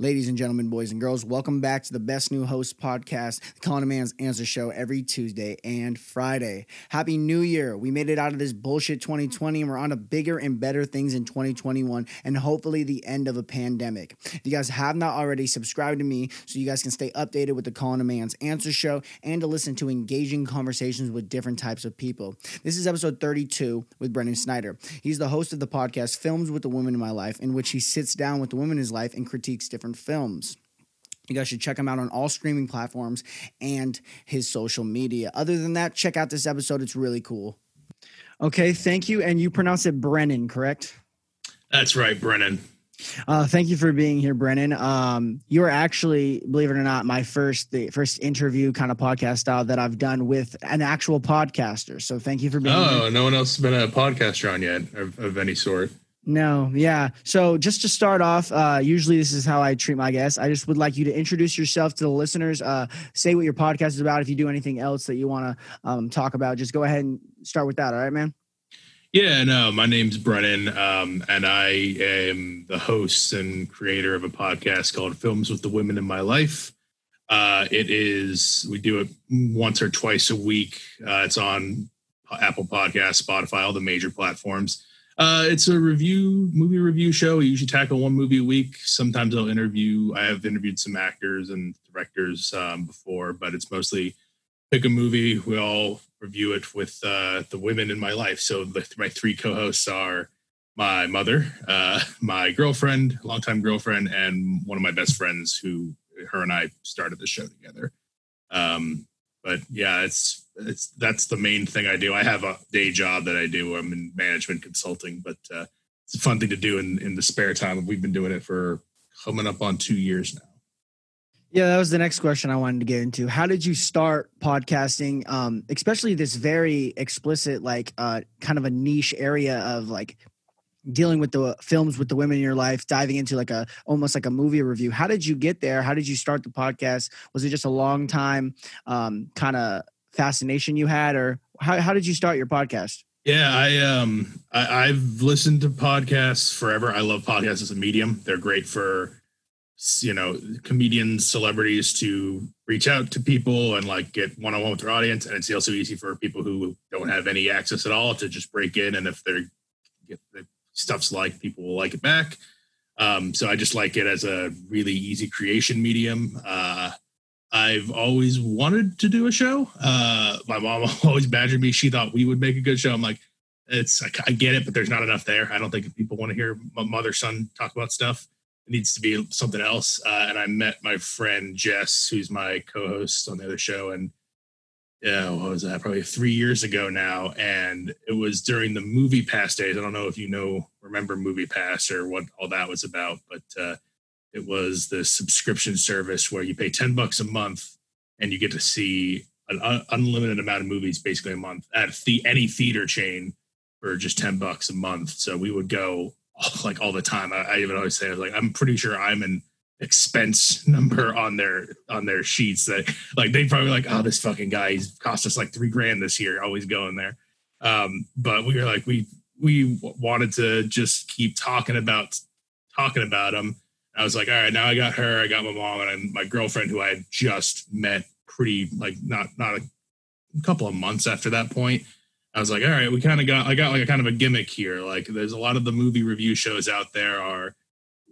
Ladies and gentlemen, boys and girls, welcome back to the Best New Host podcast, the Colin Man's Answer Show, every Tuesday and Friday. Happy New Year. We made it out of this bullshit 2020 and we're on to bigger and better things in 2021 and hopefully the end of a pandemic. If you guys have not already, subscribe to me so you guys can stay updated with the Colin Man's Answer Show and to listen to engaging conversations with different types of people. This is episode 32 with Brendan Snyder. He's the host of the podcast Films with the Women in My Life, in which he sits down with the women in his life and critiques different films. You guys should check him out on all streaming platforms and his social media. Other than that, check out this episode. It's really cool. Okay, thank you. And you pronounce it Brennan, correct? That's right, Brennan. Uh, thank you for being here, Brennan. Um, you are actually, believe it or not, my first the first interview kind of podcast style that I've done with an actual podcaster. So thank you for being. Oh, here. no one else has been a podcaster on yet of, of any sort. No, yeah. So just to start off, uh, usually this is how I treat my guests. I just would like you to introduce yourself to the listeners. Uh, say what your podcast is about. If you do anything else that you want to um, talk about, just go ahead and start with that. All right, man. Yeah, no, my name's Brennan, um, and I am the host and creator of a podcast called Films with the Women in My Life. Uh, it is we do it once or twice a week. Uh, it's on Apple Podcasts, Spotify, all the major platforms. Uh, it's a review movie review show. We usually tackle one movie a week. Sometimes I'll interview. I have interviewed some actors and directors um, before, but it's mostly pick a movie. We all review it with uh, the women in my life. So the, my three co-hosts are my mother, uh, my girlfriend, longtime girlfriend, and one of my best friends who her and I started the show together. Um, but yeah, it's it's that's the main thing I do. I have a day job that I do. I'm in management consulting, but uh, it's a fun thing to do in in the spare time. We've been doing it for coming up on two years now. Yeah, that was the next question I wanted to get into. How did you start podcasting, um, especially this very explicit, like, uh, kind of a niche area of like dealing with the films with the women in your life, diving into like a almost like a movie review. How did you get there? How did you start the podcast? Was it just a long time um, kind of fascination you had, or how, how did you start your podcast? Yeah, I um I, I've listened to podcasts forever. I love podcasts as a medium. They're great for you know comedians, celebrities to reach out to people and like get one on one with their audience. And it's also easy for people who don't have any access at all to just break in. And if they're if the stuff's like, people will like it back. Um, so I just like it as a really easy creation medium. Uh, I've always wanted to do a show. Uh, my mom always badgered me. She thought we would make a good show. I'm like, it's I get it, but there's not enough there. I don't think people want to hear mother son talk about stuff. It needs to be something else. Uh, and I met my friend Jess, who's my co-host on the other show, and yeah, what was that? Probably three years ago now, and it was during the Movie Pass days. I don't know if you know, remember Movie Pass or what all that was about, but uh, it was the subscription service where you pay 10 bucks a month and you get to see an un- unlimited amount of movies basically a month at the- any theater chain for just 10 bucks a month. So we would go like all the time. I, I even always say, like, I'm pretty sure I'm an expense number on their on their sheets that like they probably like, oh, this fucking guy he's cost us like three grand this year, always going there. Um, but we were like, we we wanted to just keep talking about talking about him I was like, all right, now I got her, I got my mom, and I, my girlfriend, who I had just met pretty like not not a, a couple of months after that point. I was like, all right, we kind of got I got like a kind of a gimmick here. Like, there's a lot of the movie review shows out there are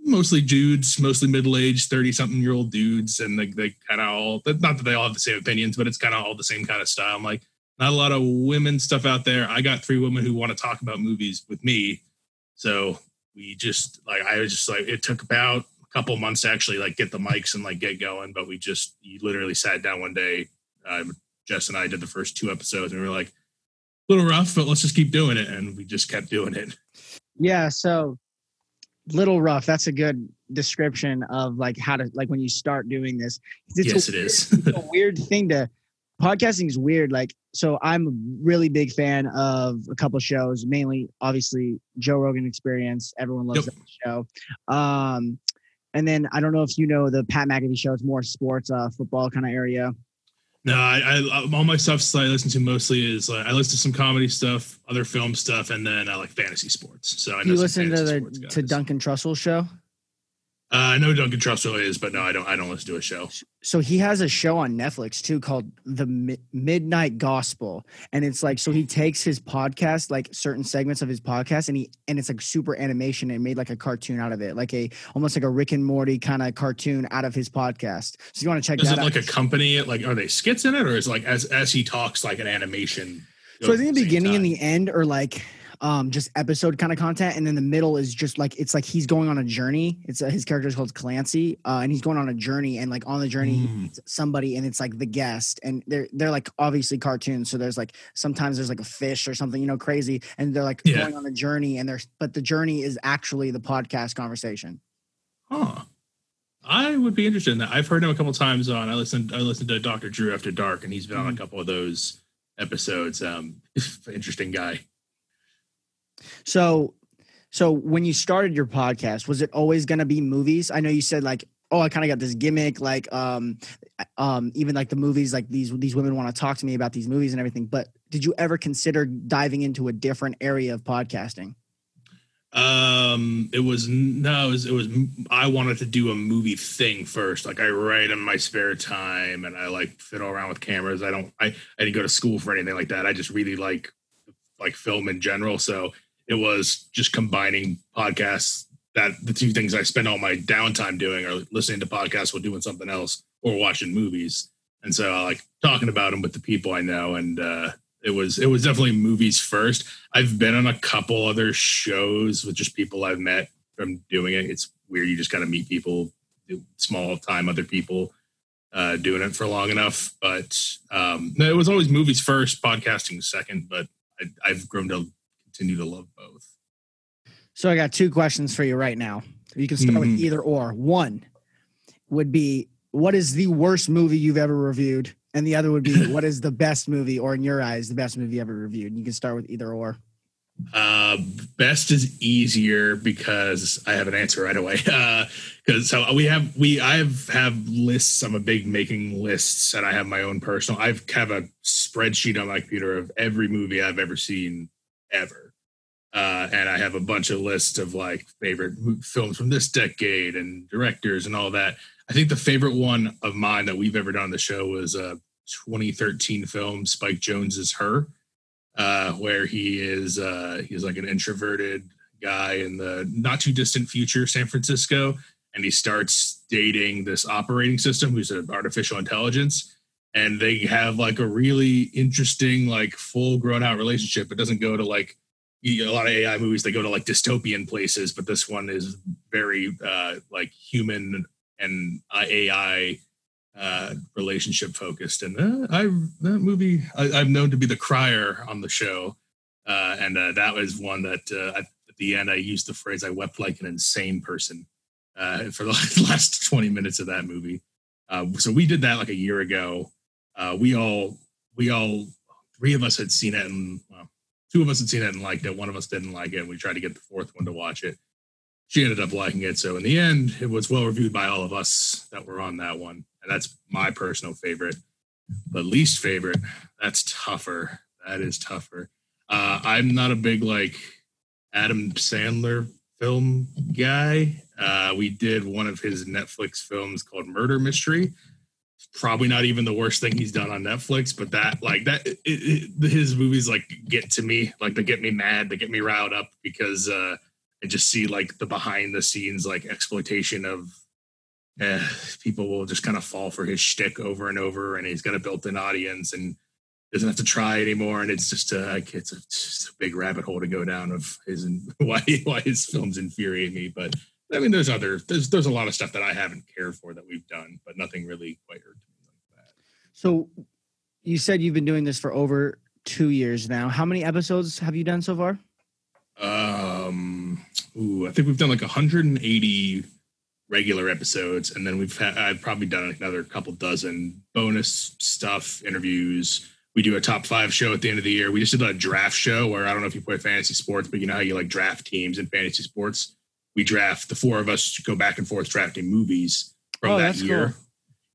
mostly dudes, mostly middle aged, thirty something year old dudes, and they, they kind of all not that they all have the same opinions, but it's kind of all the same kind of style. I'm like, not a lot of women stuff out there. I got three women who want to talk about movies with me, so we just like I was just like it took about a couple months to actually like get the mics and like get going, but we just you literally sat down one day. Um, Jess and I did the first two episodes, and we were like, a little rough, but let's just keep doing it, and we just kept doing it. Yeah, so little rough. That's a good description of like how to like when you start doing this. It's yes, a, it is. it's a weird thing to podcasting is weird. Like, so I'm a really big fan of a couple shows, mainly obviously Joe Rogan Experience. Everyone loves yep. that show. Um, and then I don't know if you know the Pat McAfee show. It's more sports, uh, football kind of area. No, I, I all my stuff I listen to mostly is like I listen to some comedy stuff, other film stuff, and then I like fantasy sports. So I know you listen to the to Duncan Trussell show. Uh, I know Duncan Trussell is, but no, I don't. I don't listen to a show. So he has a show on Netflix too called The Mi- Midnight Gospel, and it's like so he takes his podcast, like certain segments of his podcast, and he and it's like super animation and made like a cartoon out of it, like a almost like a Rick and Morty kind of cartoon out of his podcast. So you want to check Is that it out? like a company? Like, are they skits in it, or is it like as as he talks like an animation? So I think the beginning and the end are like um just episode kind of content, and then the middle is just like it's like he's going on a journey. It's uh, his character is called Clancy, uh, and he's going on a journey, and like on the journey, Mm. somebody, and it's like the guest, and they're they're like obviously cartoons. So there's like sometimes there's like a fish or something, you know, crazy, and they're like Yeah. going on a journey, and there's but the journey is actually the podcast conversation. Huh. I would be interested in that. I've heard him a couple times on. I listened. I listened to Doctor Drew After Dark, and he's been on a Mhm. couple of those episodes. Um, interesting guy. So, so when you started your podcast, was it always going to be movies? I know you said like, oh, I kind of got this gimmick, like, um, um, even like the movies, like these these women want to talk to me about these movies and everything. But did you ever consider diving into a different area of podcasting? Um, it was no, it was, it was. I wanted to do a movie thing first. Like I write in my spare time, and I like fiddle around with cameras. I don't. I I didn't go to school for anything like that. I just really like like film in general. So it was just combining podcasts. That the two things I spend all my downtime doing are listening to podcasts while doing something else or watching movies. And so I like talking about them with the people I know. And uh, it was it was definitely movies first. I've been on a couple other shows with just people I've met from doing it. It's weird. You just kind of meet people, small time other people uh, doing it for long enough. But um, no, it was always movies first, podcasting second. But I, I've grown to continue to love both. So I got two questions for you right now. You can start with Mhm. either or. One would be, what is the worst movie you've ever reviewed? And the other would be, what is the best movie, or in your eyes, the best movie you ever reviewed? And you can start with either or. Uh, best is easier because I have an answer right away. Uh, because so we have we I have have lists. I'm a big making lists, and I have my own personal. I've have a spreadsheet on my computer of every movie I've ever seen ever. Uh, and I have a bunch of lists of like favorite films from this decade and directors and all that. I think the favorite one of mine that we've ever done on the show was a 2013 film, Spike Jonze's Her uh, where he is uh, he's like an introverted guy in the not too distant future, San Francisco, and he starts dating this operating system who's an artificial intelligence, and they have like a really interesting, like full grown out relationship. It doesn't go to like you know, a lot of AI movies; they go to like dystopian places, but this one is very uh, like human and uh, AI uh, relationship focused. And uh, I that movie I, I've known to be the crier on the show, uh, and uh, that was one that uh, at, the end I used the phrase "I wept like an insane person" uh, for the last twenty minutes of that movie. Uh, so we did that like a year ago. Uh, we all we all three of us had seen it, and well, two of us had seen it and liked it. One of us didn't like it. And we tried to get the fourth one to watch it. She ended up liking it. So in the end, it was well reviewed by all of us that were on that one. And that's my personal favorite. But least favorite, that's tougher. That is tougher. Uh, I'm not a big like Adam Sandler film guy. Uh, we did one of his Netflix films called Murder Mystery. Probably not even the worst thing he's done on Netflix, but that like that it, it, his movies like get to me, like they get me mad, they get me riled up because uh, I just see like the behind the scenes like exploitation of eh, people will just kind of fall for his shtick over and over, and he's got a built-in audience and doesn't have to try anymore. And it's just a like it's a, just a big rabbit hole to go down of his and why why his films infuriate me. But I mean, there's other there's there's a lot of stuff that I haven't cared for that we've done, but nothing really quite hurt me like that. So you said you've been doing this for over two years now. How many episodes have you done so far? Um, ooh, I think we've done like 180 regular episodes, and then we've had I've probably done another couple dozen bonus stuff, interviews. We do a top five show at the end of the year. We just did a draft show where I don't know if you play fantasy sports, but you know how you like draft teams in fantasy sports. We draft the four of us go back and forth drafting movies from Oh, that that's year. cool.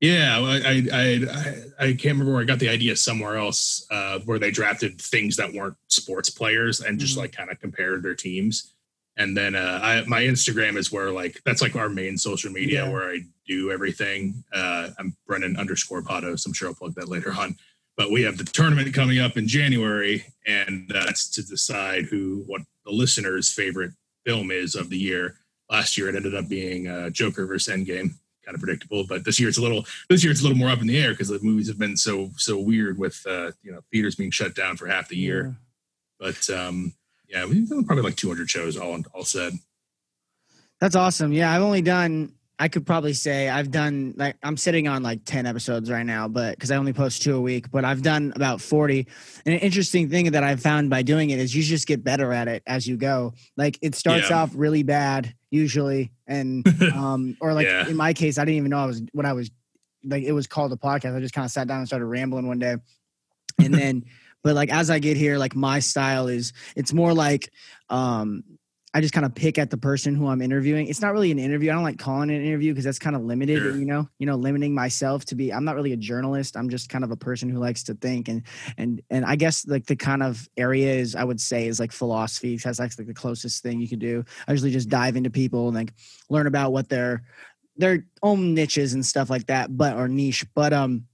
Yeah, I I, I I can't remember where I got the idea somewhere else uh, where they drafted things that weren't sports players and just Mhm. like kind of compared their teams. And then uh, I, my Instagram is where like that's like our main social media Yeah. where I do everything. Uh, I'm Brennan underscore Patos. I'm sure I'll plug that later on. But we have the tournament coming up in January, and uh, that's to decide who what the listeners' favorite film is of the year. Last year it ended up being uh, Joker versus Endgame, kind of predictable. But this year it's a little this year it's a little more up in the air because the movies have been so so weird with uh, you know theaters being shut down for half the year. But um, yeah, we've done probably like 200 shows all all said. That's awesome. Yeah, I've only done. I could probably say I've done like I'm sitting on like ten episodes right now, but because I only post two a week, but I've done about forty. And an interesting thing that I've found by doing it is you just get better at it as you go. Like it starts Yeah. off really bad usually, and um, or like Yeah. in my case, I didn't even know I was what I was like. It was called a podcast. I just kind of sat down and started rambling one day, and then. But like as I get here, like my style is it's more like um I just kind of pick at the person who I'm interviewing. It's not really an interview. I don't like calling it an interview because that's kind of limited, Sure. you know, you know, limiting myself to be I'm not really a journalist. I'm just kind of a person who likes to think and and and I guess like the kind of area is I would say is like philosophy. That's like the closest thing you can do. I usually just dive into people and like learn about what their their own niches and stuff like that, but or niche. But um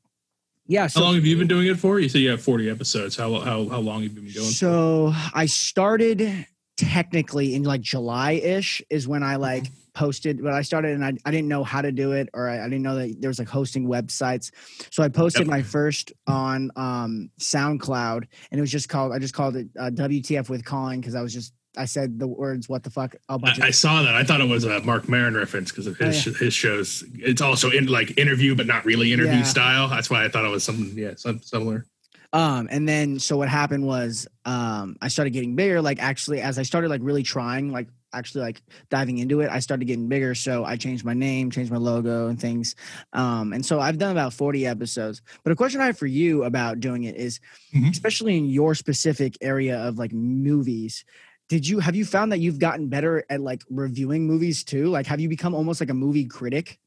yeah, so how long have you been doing it for? You said you have 40 episodes. How how how long have you been going? for? So I started technically in like July ish is when I like posted, but I started and I, I didn't know how to do it or I, I didn't know that there was like hosting websites. So I posted Yep. my first on um, SoundCloud and it was just called, I just called it uh, WTF with Colin because I was just, I said the words, what the fuck, I, I saw that. I thought it was a Marc Maron reference because of his Oh, his shows. It's also in like interview, but not really interview Yeah. style. That's why I thought it was something. Yeah, some similar. Um, and then so what happened was um I started getting bigger. Like actually, as I started like really trying, like actually like diving into it, I started getting bigger. So I changed my name, changed my logo and things. Um, and so I've done about 40 episodes. But a question I have for you about doing it is Mhm. especially in your specific area of like movies. Did you have you found that you've gotten better at like reviewing movies too? Like have you become almost like a movie critic?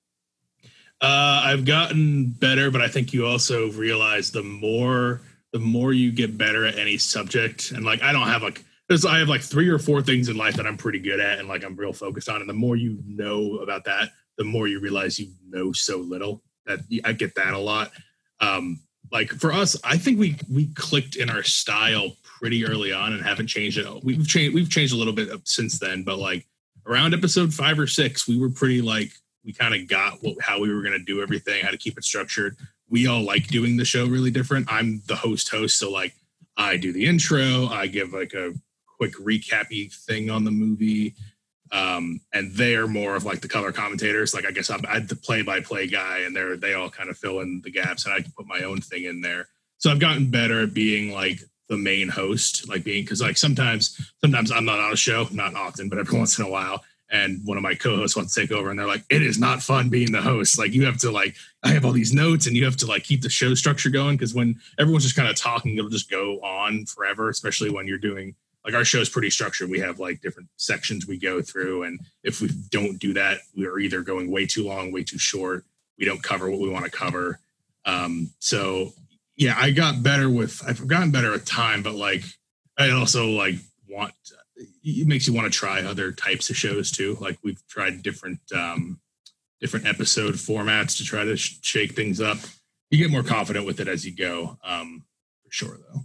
Uh, I've gotten better, but I think you also realize the more the more you get better at any subject, and like I don't have like there's I have like three or four things in life that I'm pretty good at, and like I'm real focused on. And the more you know about that, the more you realize you know so little. That I get that a lot. Um, like for us, I think we we clicked in our style pretty early on and haven't changed it. We've changed we've changed a little bit since then, but like around episode five or six, we were pretty like we kind of got what, how we were going to do everything, how to keep it structured. We all like doing the show really different. I'm the host host, so like I do the intro, I give like a quick recappy thing on the movie. Um, and they're more of like the color commentators. Like I guess I'm, I'm the play-by-play guy, and they're they all kind of fill in the gaps, and I can put my own thing in there. So I've gotten better at being like the main host, like being because like sometimes sometimes I'm not on a show, not often, but every once in a while, and one of my co-hosts wants to take over, and they're like, "It is not fun being the host. Like you have to like I have all these notes, and you have to like keep the show structure going because when everyone's just kind of talking, it'll just go on forever, especially when you're doing." Like our show is pretty structured. We have like different sections we go through, and if we don't do that, we're either going way too long, way too short. We don't cover what we want to cover. Um, so yeah, I got better with I've gotten better at time, but like I also like want it makes you want to try other types of shows too. Like we've tried different um different episode formats to try to sh- shake things up. You get more confident with it as you go. Um for sure though.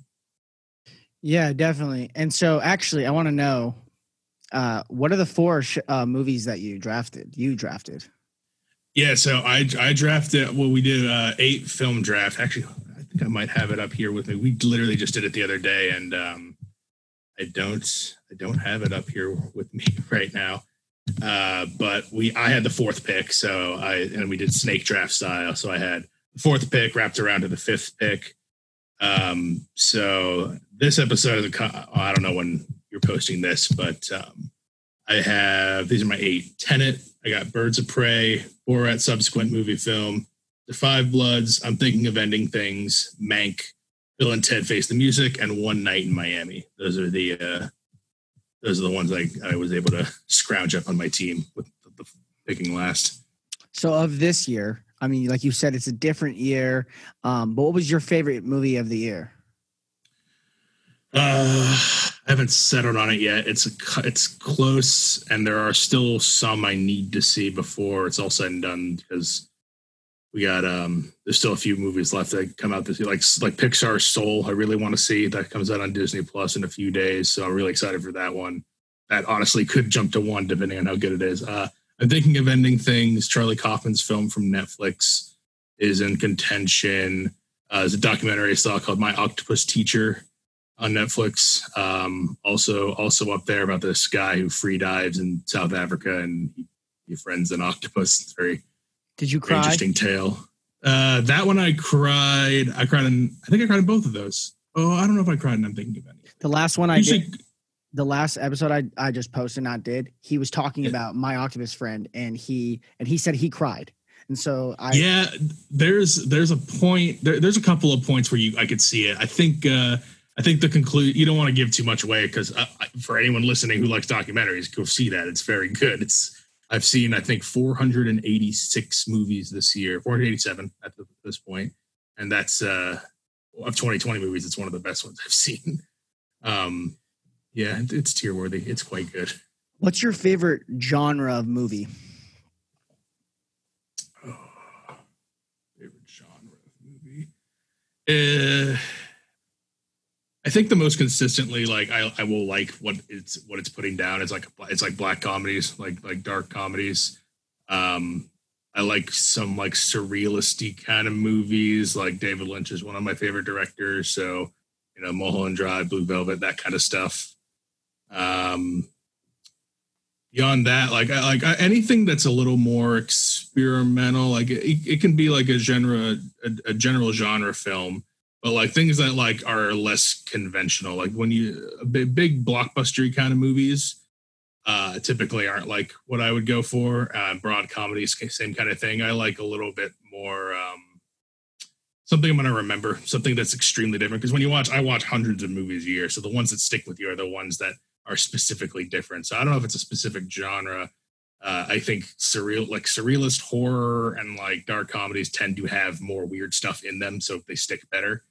Yeah, definitely. And so, actually, I want to know uh, what are the four sh- uh, movies that you drafted? You drafted. Yeah, so I I drafted well we did uh eight film draft. Actually, I think I might have it up here with me. We literally just did it the other day and um I don't I don't have it up here with me right now. Uh but we I had the fourth pick, so I and we did snake draft style. So I had the fourth pick wrapped around to the fifth pick. Um so this episode is a, I don't know when you're posting this, but um I have these are my eight. Tenet, I got Birds of Prey, Borat subsequent movie film, The Five Bloods, I'm thinking of ending things, Mank, Bill and Ted Face the Music, and One Night in Miami. Those are the uh those are the ones I, I was able to scrounge up on my team with the, the picking last. So, of this year, I mean, like you said, it's a different year. Um, but what was your favorite movie of the year? Uh I haven't settled on it yet. It's a, it's close, and there are still some I need to see before it's all said and done because we got um there's still a few movies left that come out this year, like like Pixar's Soul. I really want to see that comes out on Disney Plus in a few days, so I'm really excited for that one. That honestly could jump to one depending on how good it is. Uh, I'm thinking of ending things. Charlie Kaufman's film from Netflix is in contention. Uh, there's a documentary I saw called My Octopus Teacher on Netflix. Um, also, also up there about this guy who free dives in South Africa and he befriends an octopus. It's very did you cry? Interesting tale. Uh, that one I cried. I cried in. I think I cried in both of those. Oh, I don't know if I cried. And I'm thinking of any. The last one I Usually, did. The last episode I, I just posted, not did. He was talking yeah. about my octopus friend, and he and he said he cried. And so I yeah, there's there's a point. There, there's a couple of points where you I could see it. I think uh, I think the conclude. You don't want to give too much away because uh, for anyone listening who likes documentaries, go see that. It's very good. It's I've seen, I think, 486 movies this year, 487 at this point, and that's uh, of 2020 movies. It's one of the best ones I've seen. Um, yeah, it's tier worthy. It's quite good. What's your favorite genre of movie? Oh, favorite genre of movie? Uh, I think the most consistently, like I, I will like what it's what it's putting down. It's like it's like black comedies, like like dark comedies. Um, I like some like surrealistic kind of movies. Like David Lynch is one of my favorite directors. So you know, Mulholland Drive, Blue Velvet, that kind of stuff. Um, beyond that, like I, like anything that's a little more experimental, like it, it can be like a genre, a, a general genre film but like things that like are less conventional like when you big, blockbustery kind of movies uh typically aren't like what i would go for. Uh broad comedies same kind of thing. I like a little bit more um something i'm going to remember something that's extremely different. Because when you watch i watch hundreds of movies a year so the ones that stick with you are the ones that are specifically different. So i don't know if it's a specific genre. Uh, I think surreal, like surrealist horror and like dark comedies tend to have more weird stuff in them, so they stick better.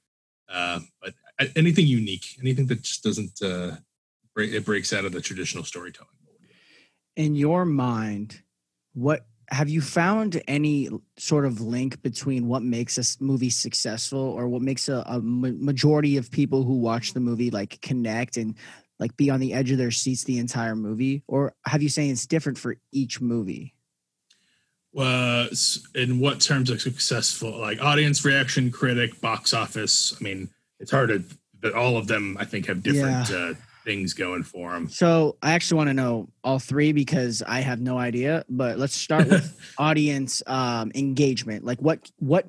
Uh, but anything unique, anything that just doesn't uh, break, it breaks out of the traditional storytelling. In your mind, what have you found any sort of link between what makes a movie successful or what makes a, a majority of people who watch the movie like connect and like be on the edge of their seats the entire movie or have you saying it's different for each movie uh, in what terms of successful like audience reaction critic box office i mean it's hard to but all of them i think have different yeah. uh, things going for them so i actually want to know all three because i have no idea but let's start with audience um, engagement like what what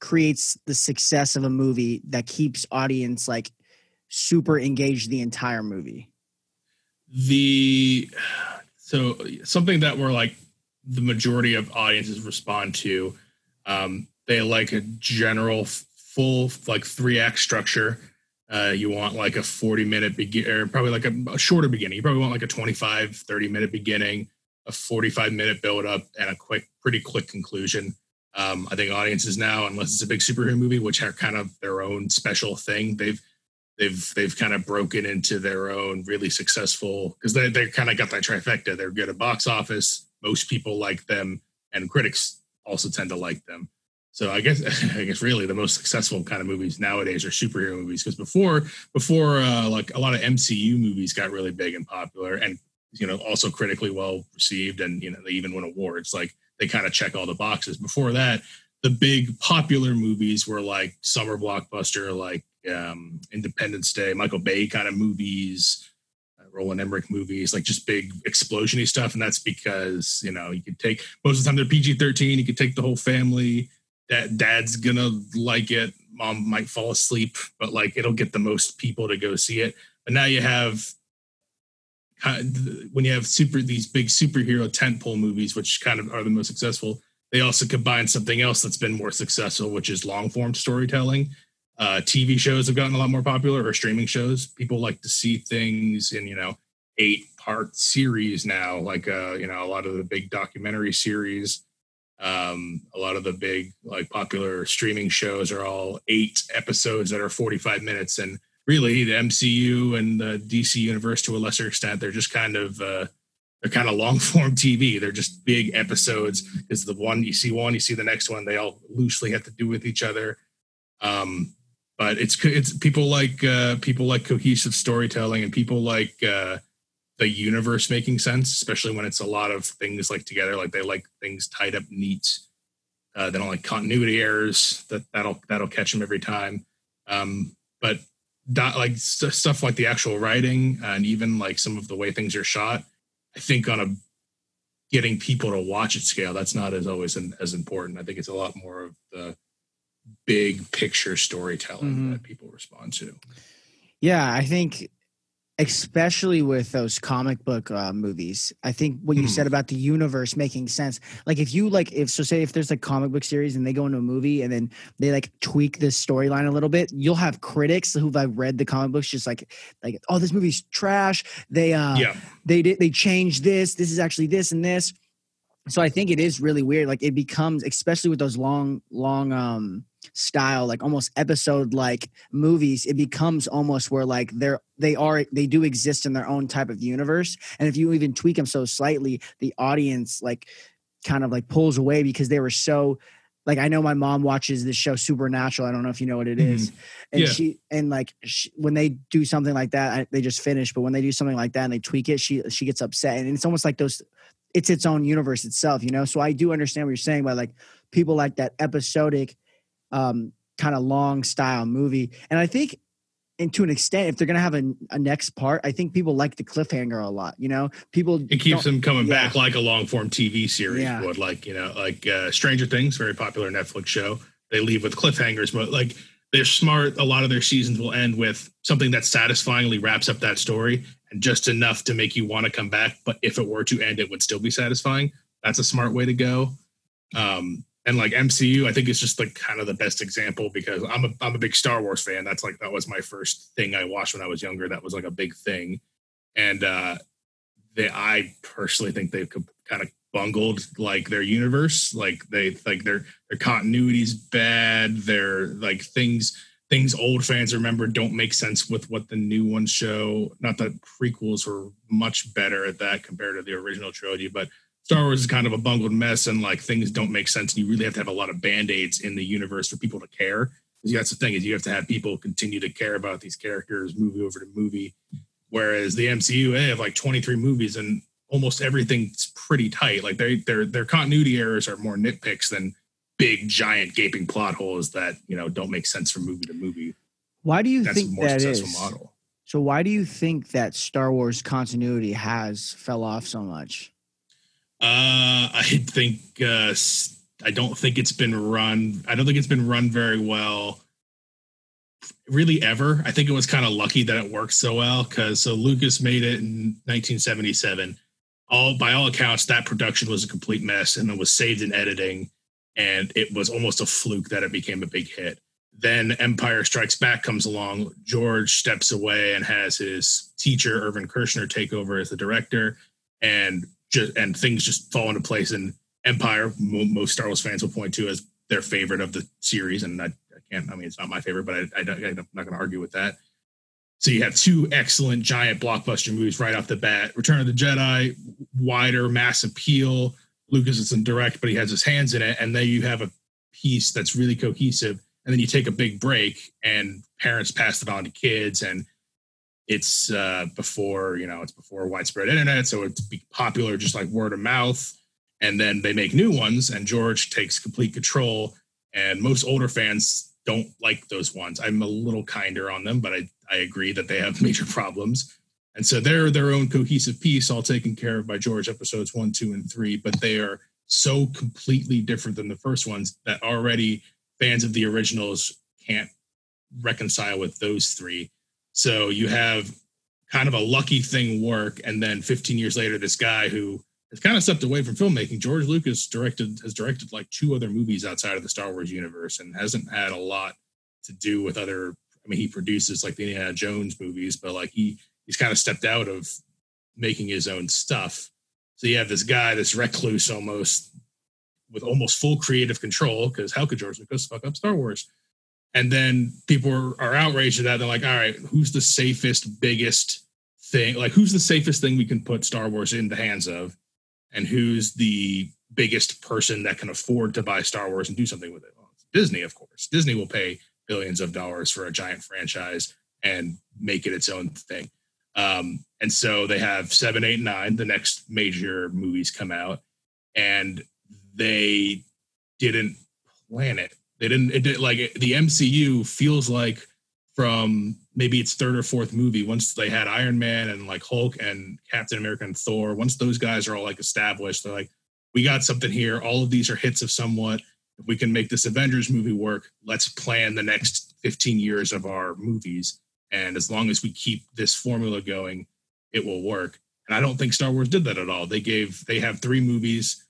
creates the success of a movie that keeps audience like super engaged the entire movie? The so something that we're like the majority of audiences respond to. Um, they like a general full like three act structure. Uh, you want like a 40 minute begin or probably like a, a, shorter beginning. You probably want like a 25, 30 minute beginning, a 45 minute build up, and a quick, pretty quick conclusion. Um, I think audiences now, unless it's a big superhero movie, which are kind of their own special thing, they've they've they've kind of broken into their own really successful because they they kind of got that trifecta. They're good at box office. Most people like them, and critics also tend to like them. So I guess I guess really the most successful kind of movies nowadays are superhero movies because before before uh, like a lot of MCU movies got really big and popular and you know also critically well received and you know they even win awards like they kind of check all the boxes. Before that, the big popular movies were like summer blockbuster like um, Independence Day, Michael Bay kind of movies, Roland Emmerich movies, like just big explosiony stuff. And that's because, you know, you can take most of the time they're PG 13, you can take the whole family. Dad, dad's gonna like it. Mom might fall asleep, but like it'll get the most people to go see it. But now you have when you have super these big superhero tentpole movies, which kind of are the most successful, they also combine something else that's been more successful, which is long form storytelling. Uh, TV shows have gotten a lot more popular, or streaming shows. People like to see things in you know eight part series now. Like uh, you know, a lot of the big documentary series, um, a lot of the big like popular streaming shows are all eight episodes that are forty five minutes. And really the MCU and the DC universe to a lesser extent, they're just kind of uh, they're kind of long form TV. They're just big episodes. Is the one you see one, you see the next one. They all loosely have to do with each other. Um, but it's it's people like uh, people like cohesive storytelling and people like uh, the universe making sense, especially when it's a lot of things like together. Like they like things tied up neat. Uh, they don't like continuity errors. That that'll that'll catch them every time. Um, but like stuff like the actual writing and even like some of the way things are shot, I think on a getting people to watch it scale, that's not as always an, as important. I think it's a lot more of the big picture storytelling mm-hmm. that people respond to. Yeah, I think especially with those comic book uh, movies i think what you mm. said about the universe making sense like if you like if so say if there's like comic book series and they go into a movie and then they like tweak the storyline a little bit you'll have critics who've like read the comic books just like like oh this movie's trash they uh yeah. they did they changed this this is actually this and this so i think it is really weird like it becomes especially with those long long um style like almost episode like movies it becomes almost where like they're they are they do exist in their own type of universe and if you even tweak them so slightly the audience like kind of like pulls away because they were so like I know my mom watches this show Supernatural. I don't know if you know what it is. Mm-hmm. And yeah. she and like she, when they do something like that, I, they just finish. But when they do something like that and they tweak it, she she gets upset. And it's almost like those. It's its own universe itself, you know. So I do understand what you're saying by like people like that episodic um, kind of long style movie. And I think, and to an extent, if they're gonna have a, a, next part, I think people like the cliffhanger a lot. You know, people it keeps them coming yeah. back like a long form TV series yeah. would. Like you know, like uh, Stranger Things, very popular Netflix show. They leave with cliffhangers, but like they're smart. A lot of their seasons will end with something that satisfyingly wraps up that story just enough to make you want to come back. But if it were to end, it would still be satisfying. That's a smart way to go. Um, and like MCU, I think it's just like kind of the best example because I'm a I'm a big Star Wars fan. That's like that was my first thing I watched when I was younger. That was like a big thing, and uh, they I personally think they've kind of bungled like their universe. Like they like their their continuity's bad. Their like things things old fans remember don't make sense with what the new ones show. Not that prequels were much better at that compared to the original trilogy, but Star Wars is kind of a bungled mess and like things don't make sense. And you really have to have a lot of band-aids in the universe for people to care. That's the thing is you have to have people continue to care about these characters movie over to movie. Whereas the MCU, they have like 23 movies and almost everything's pretty tight. Like they their their continuity errors are more nitpicks than big giant gaping plot holes that you know don't make sense from movie to movie. Why do you That's think that is? Model. So why do you think that Star Wars continuity has fell off so much? Uh, I think uh, I don't think it's been run. I don't think it's been run very well, really ever. I think it was kind of lucky that it worked so well because so Lucas made it in 1977. All by all accounts, that production was a complete mess, and it was saved in editing, and it was almost a fluke that it became a big hit. Then Empire Strikes Back comes along. George steps away and has his teacher Irvin Kershner take over as the director, and just and things just fall into place. And Empire, most Star Wars fans will point to as their favorite of the series, and I, I can't. I mean, it's not my favorite, but I, I, am not going to argue with that. So you have two excellent giant blockbuster movies right off the bat. Return of the Jedi, wider mass appeal. Lucas isn't direct, but he has his hands in it, and then you have a piece that's really cohesive. And then you take a big break, and parents pass it on to kids, and it's uh, before you know it's before widespread internet so it's be popular just like word of mouth and then they make new ones and george takes complete control and most older fans don't like those ones i'm a little kinder on them but i, I agree that they have major problems and so they're their own cohesive piece all taken care of by george episodes one two and three but they are so completely different than the first ones that already fans of the originals can't reconcile with those three so you have kind of a lucky thing work, and then 15 years later, this guy who has kind of stepped away from filmmaking, George Lucas directed has directed like two other movies outside of the Star Wars universe, and hasn't had a lot to do with other. I mean, he produces like the Indiana Jones movies, but like he he's kind of stepped out of making his own stuff. So you have this guy, this recluse almost with almost full creative control, because how could George Lucas fuck up Star Wars? And then people are, are outraged at that. They're like, all right, who's the safest, biggest thing? Like, who's the safest thing we can put Star Wars in the hands of? And who's the biggest person that can afford to buy Star Wars and do something with it? Well, Disney, of course. Disney will pay billions of dollars for a giant franchise and make it its own thing. Um, and so they have seven, eight, nine, the next major movies come out, and they didn't plan it. They didn't, it did like the MCU feels like from maybe its third or fourth movie, once they had Iron Man and like Hulk and Captain America and Thor, once those guys are all like established, they're like, we got something here. All of these are hits of somewhat. If we can make this Avengers movie work, let's plan the next 15 years of our movies. And as long as we keep this formula going, it will work. And I don't think Star Wars did that at all. They gave they have three movies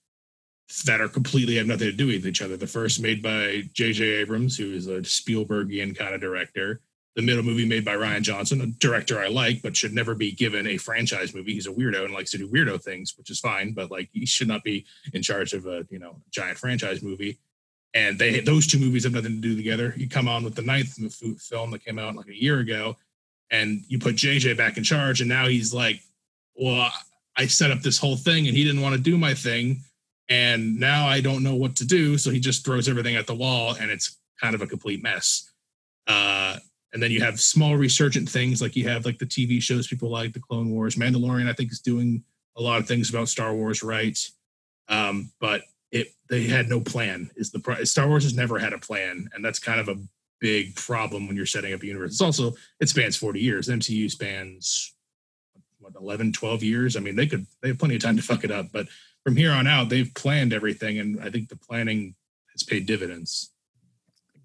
that are completely have nothing to do with each other. The first made by J.J. Abrams, who is a Spielbergian kind of director. The middle movie made by Rian Johnson, a director I like, but should never be given a franchise movie. He's a weirdo and likes to do weirdo things, which is fine, but like he should not be in charge of a you know giant franchise movie. And they those two movies have nothing to do together. You come on with the ninth film that came out like a year ago, and you put JJ back in charge, and now he's like, "Well, I set up this whole thing, and he didn't want to do my thing, and now I don't know what to do." So he just throws everything at the wall, and it's kind of a complete mess. Uh, and then you have small resurgent things like you have like the TV shows people like, the Clone Wars, Mandalorian. I think is doing a lot of things about Star Wars right, um, but it they had no plan. Is the Star Wars has never had a plan, and that's kind of a big problem when you're setting up a universe. It's also it spans 40 years. MCU spans what 11, 12 years. I mean, they could they have plenty of time to fuck it up, but from here on out, they've planned everything, and I think the planning has paid dividends.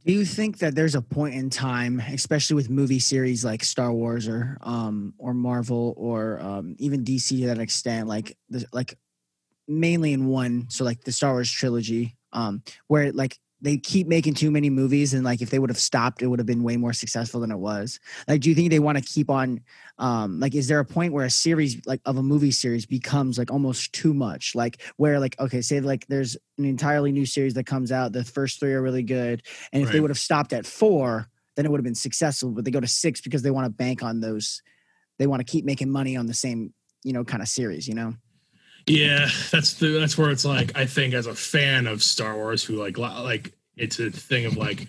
Do you think that there's a point in time, especially with movie series like Star Wars or um or Marvel or um even DC to that extent, like the like mainly in one, so like the Star Wars trilogy, um, where like they keep making too many movies and like if they would have stopped it would have been way more successful than it was. Like do you think they want to keep on um like is there a point where a series like of a movie series becomes like almost too much? Like where like okay say like there's an entirely new series that comes out the first three are really good and if right. they would have stopped at four then it would have been successful but they go to six because they want to bank on those they want to keep making money on the same you know kind of series you know yeah, that's the that's where it's like I think as a fan of Star Wars who like like it's a thing of like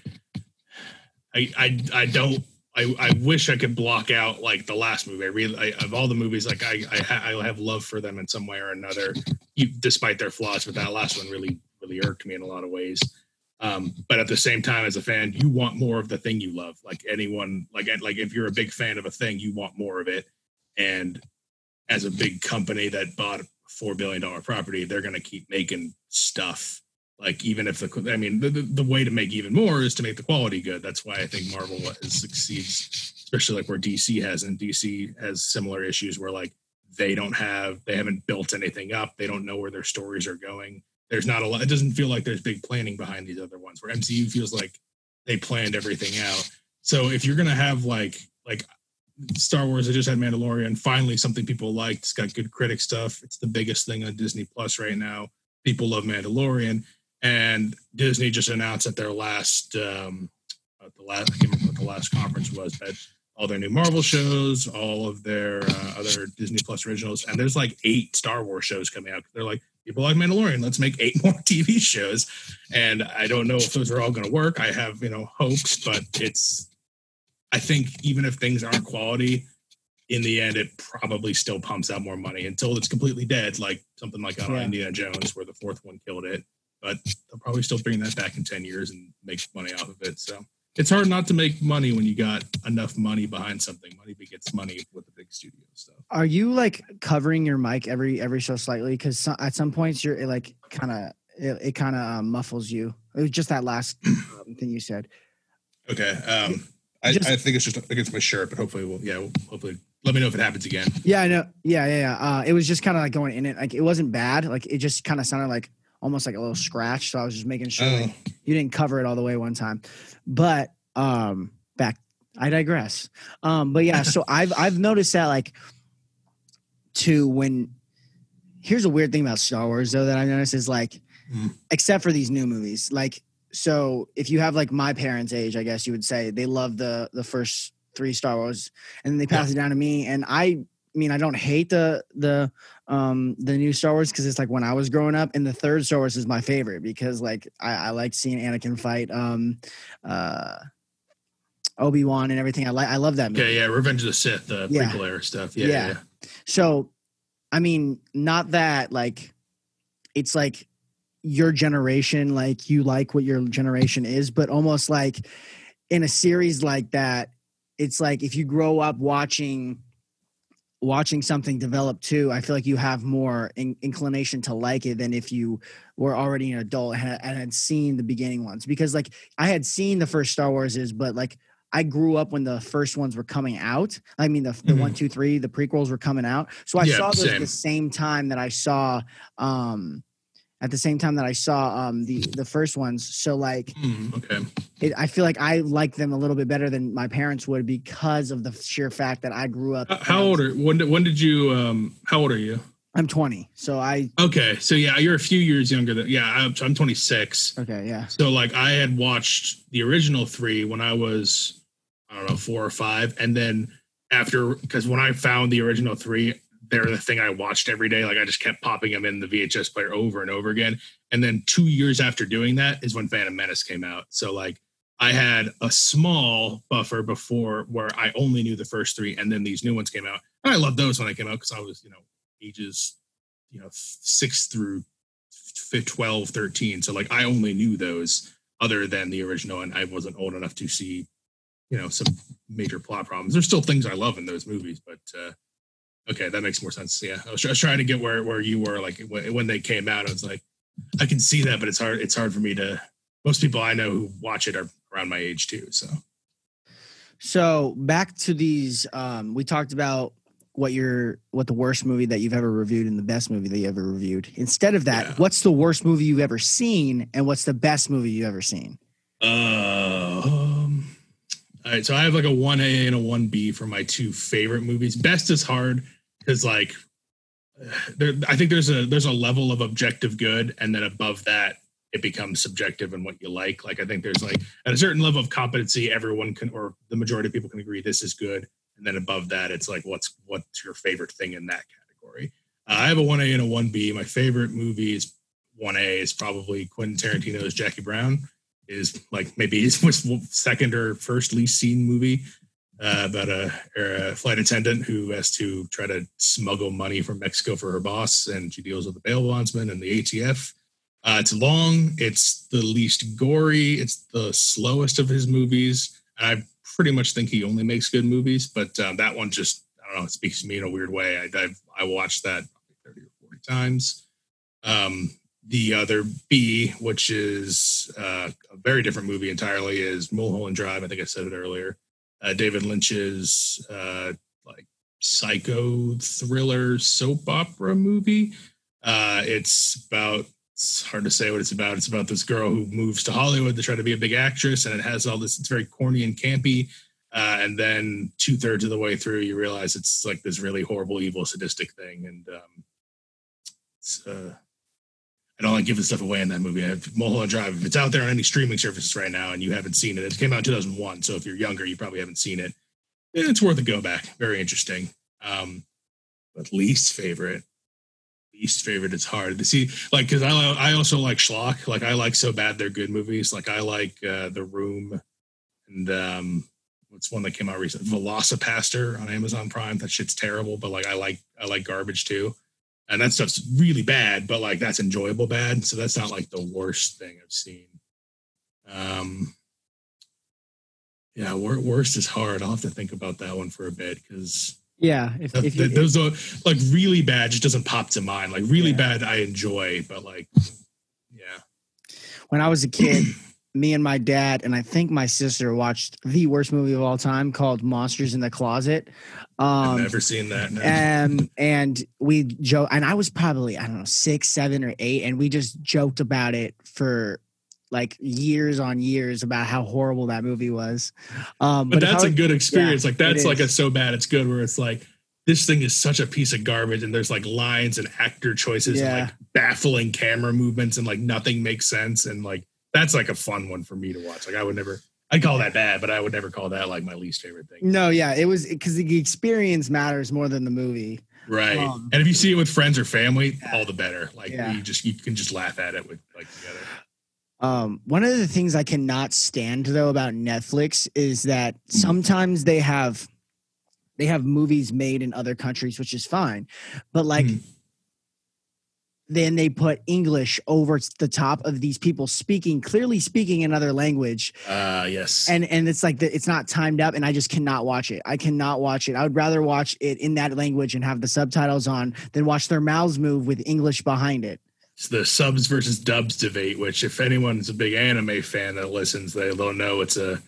I I I don't I, I wish I could block out like the last movie. I really I, of all the movies, like I I, ha, I, have love for them in some way or another, you, despite their flaws. But that last one really really irked me in a lot of ways. Um, but at the same time, as a fan, you want more of the thing you love. Like anyone, like like if you're a big fan of a thing, you want more of it. And as a big company that bought four billion dollar property, they're going to keep making stuff. Like even if the, I mean, the, the way to make even more is to make the quality good. That's why I think Marvel succeeds, especially like where DC has, and DC has similar issues where like they don't have, they haven't built anything up. They don't know where their stories are going. There's not a lot. It doesn't feel like there's big planning behind these other ones. Where MCU feels like they planned everything out. So if you're gonna have like like Star Wars. I just had Mandalorian. Finally, something people liked. It's got good critic stuff. It's the biggest thing on Disney Plus right now. People love Mandalorian, and Disney just announced at their last, um, the last, I can't remember what the last conference was, but all their new Marvel shows, all of their uh, other Disney Plus originals, and there's like eight Star Wars shows coming out. They're like, people like Mandalorian, let's make eight more TV shows. And I don't know if those are all going to work. I have you know hopes, but it's I think even if things aren't quality, in the end, it probably still pumps out more money until it's completely dead, like something like on yeah. Indiana Jones, where the fourth one killed it. But they'll probably still bring that back in 10 years and make money off of it. So it's hard not to make money when you got enough money behind something. Money begets money with the big studio stuff. Are you like covering your mic every every show slightly? Because at some points you're like kind of it, it kind of um, muffles you. It was just that last um, thing you said. Okay. Um, I, just, I, think it's just against my shirt, but hopefully we'll yeah, we'll, hopefully let me know if it happens again. Yeah, I know. Yeah, yeah, yeah. Uh, it was just kind of like going in it. Like it wasn't bad. Like it just kind of sounded like almost like a little scratch. So I was just making sure oh. like, you didn't cover it all the way one time. But um back I digress. Um, but yeah, so I've I've noticed that like to when here's a weird thing about Star Wars though that I noticed is like mm. except for these new movies, like so if you have like my parents' age, I guess you would say they love the the first three Star Wars, and then they pass it down to me, and I. Mean, I don't hate the the um the new Star Wars because it's like when I was growing up, and the third Star Wars is my favorite because like I, I like seeing Anakin fight um uh Obi Wan and everything. I like I love that movie. Yeah, yeah. Revenge of the Sith, the Yeah. prequel era stuff. Yeah, Yeah. yeah. So, I mean, not that like it's like your generation, like you like what your generation is, but almost like in a series like that, it's like if you grow up watching watching something develop too i feel like you have more in, inclination to like it than if you were already an adult and had, and had seen the beginning ones. Because like i had seen the first star wars is but like i grew up when the first ones were coming out. I mean the, the Mhm. one two three the prequels were coming out. So i Yeah, saw those at the same time that i saw um at the same time that i saw um the the first ones so like Hmm, okay. it, I feel like I like them a little bit better than my parents would because of the sheer fact that I grew up. How, how old are when? Did, when did you? Um, how old are you? I'm 20, so I Okay, so yeah, you're a few years younger than. Yeah, I'm, I'm 26. okay, yeah, So like, I had watched the original three when I was, I don't know, four or five, and then after, because when I found the original three, they're the thing I watched every day. Like I just kept popping them in the VHS player over and over again. And then two years after doing that is when Phantom Menace came out. So like I had a small buffer before where I only knew the first three, and then these new ones came out. And I loved those when they came out because I was, you know, ages, you know, six through f- 12, 13. So like I only knew those other than the original, and I wasn't old enough to see, you know, some major plot problems. There's still things I love in those movies, but uh, okay, that makes more sense. Yeah, I was, I was trying to get where where you were, like when, when they came out. I was like, I can see that, but it's hard. It's hard for me to. Most people I know who watch it are around my age too. So So back to these, um, we talked about what your what the worst movie that you've ever reviewed and the best movie that you ever reviewed. Instead of that, Yeah. what's the worst movie you've ever seen, and what's the best movie you've ever seen? Uh, um, all right, so I have like a one A and a one B for my two favorite movies. Best is hard because like there, I think there's a there's a level of objective good, and then above that it becomes subjective and what you like. Like I think there's like at a certain level of competency, everyone can or the majority of people can agree this is good, and then above that, it's like what's what's your favorite thing in that category. Uh, I have a one A and a one B. My favorite movie is one A is probably Quentin Tarantino's Jackie Brown is like maybe his second or first least seen movie uh, about a, a flight attendant who has to try to smuggle money from Mexico for her boss, and she deals with the bail bondsman and the ATF. Uh, it's long. It's the least gory. It's the slowest of his movies. And I pretty much think he only makes good movies, but um, that one just I don't know. It speaks to me in a weird way. I I've, I watched that thirty or forty times. Um, the other B, which is uh, a very different movie entirely, is Mulholland Drive. I think I said it earlier. Uh, David Lynch's uh, like psycho thriller soap opera movie. Uh, it's about. It's hard to say what it's about. It's about this girl who moves to Hollywood to try to be a big actress, and it has all this. It's very corny and campy. Uh, and then two thirds of the way through, you realize it's like this really horrible, evil, sadistic thing, and um, it's. Uh, I don't like giving stuff away in that movie. I have Mulholland Drive. If it's out there on any streaming services right now and you haven't seen it, it came out in 2001. So if you're younger, you probably haven't seen it. Eh, It's worth a go back. Very interesting. Um, but least favorite, least favorite is hard to see. Like, because I I also like schlock. Like, I like so bad they're good movies. Like, I like uh, The Room, and um, what's one that came out recently? VelociPastor on Amazon Prime. That shit's terrible, but like, I like I like garbage too and that stuff's really bad, but like that's enjoyable bad. So that's not like the worst thing I've seen. Um, yeah, wor- worst is hard. I'll have to think about that one for a bit because Yeah, if, if you, those are like really bad just doesn't pop to mind. Like really Yeah. bad, I enjoy, but like, yeah, when I was a kid, me and my dad and I think my sister watched the worst movie of all time called Monsters in the Closet. I've Um, never seen that. no. um, and we joke, and I was probably I don't know six, seven, or eight, and we just joked about it for like years on years about how horrible that movie was. Um, but I that's a good experience. like that's like a so bad it's good where it's like this thing is such a piece of garbage and there's like lines and actor choices Yeah. and like baffling camera movements and like nothing makes sense and like that's like a fun one for me to watch. Like I would never, I'd call that bad, but I would never call that like my least favorite thing. No, yeah, it was because the experience matters more than the movie. Right. Um, and if you see it with friends or family, all the better. Like Yeah. you just you can just laugh at it with like together. Um, one of the things I cannot stand though about Netflix is that sometimes they have they have movies made in other countries, which is fine, but like Mhm. Then they put English over the top of these people speaking clearly speaking another language, Uh yes. and and it's like the, it's not timed up, and I just cannot watch it. I cannot watch it. I would rather watch it in that language and have the subtitles on than watch their mouths move with English behind it. it's the subs versus dubs debate, which if anyone's a big anime fan that listens, they they'll know it's a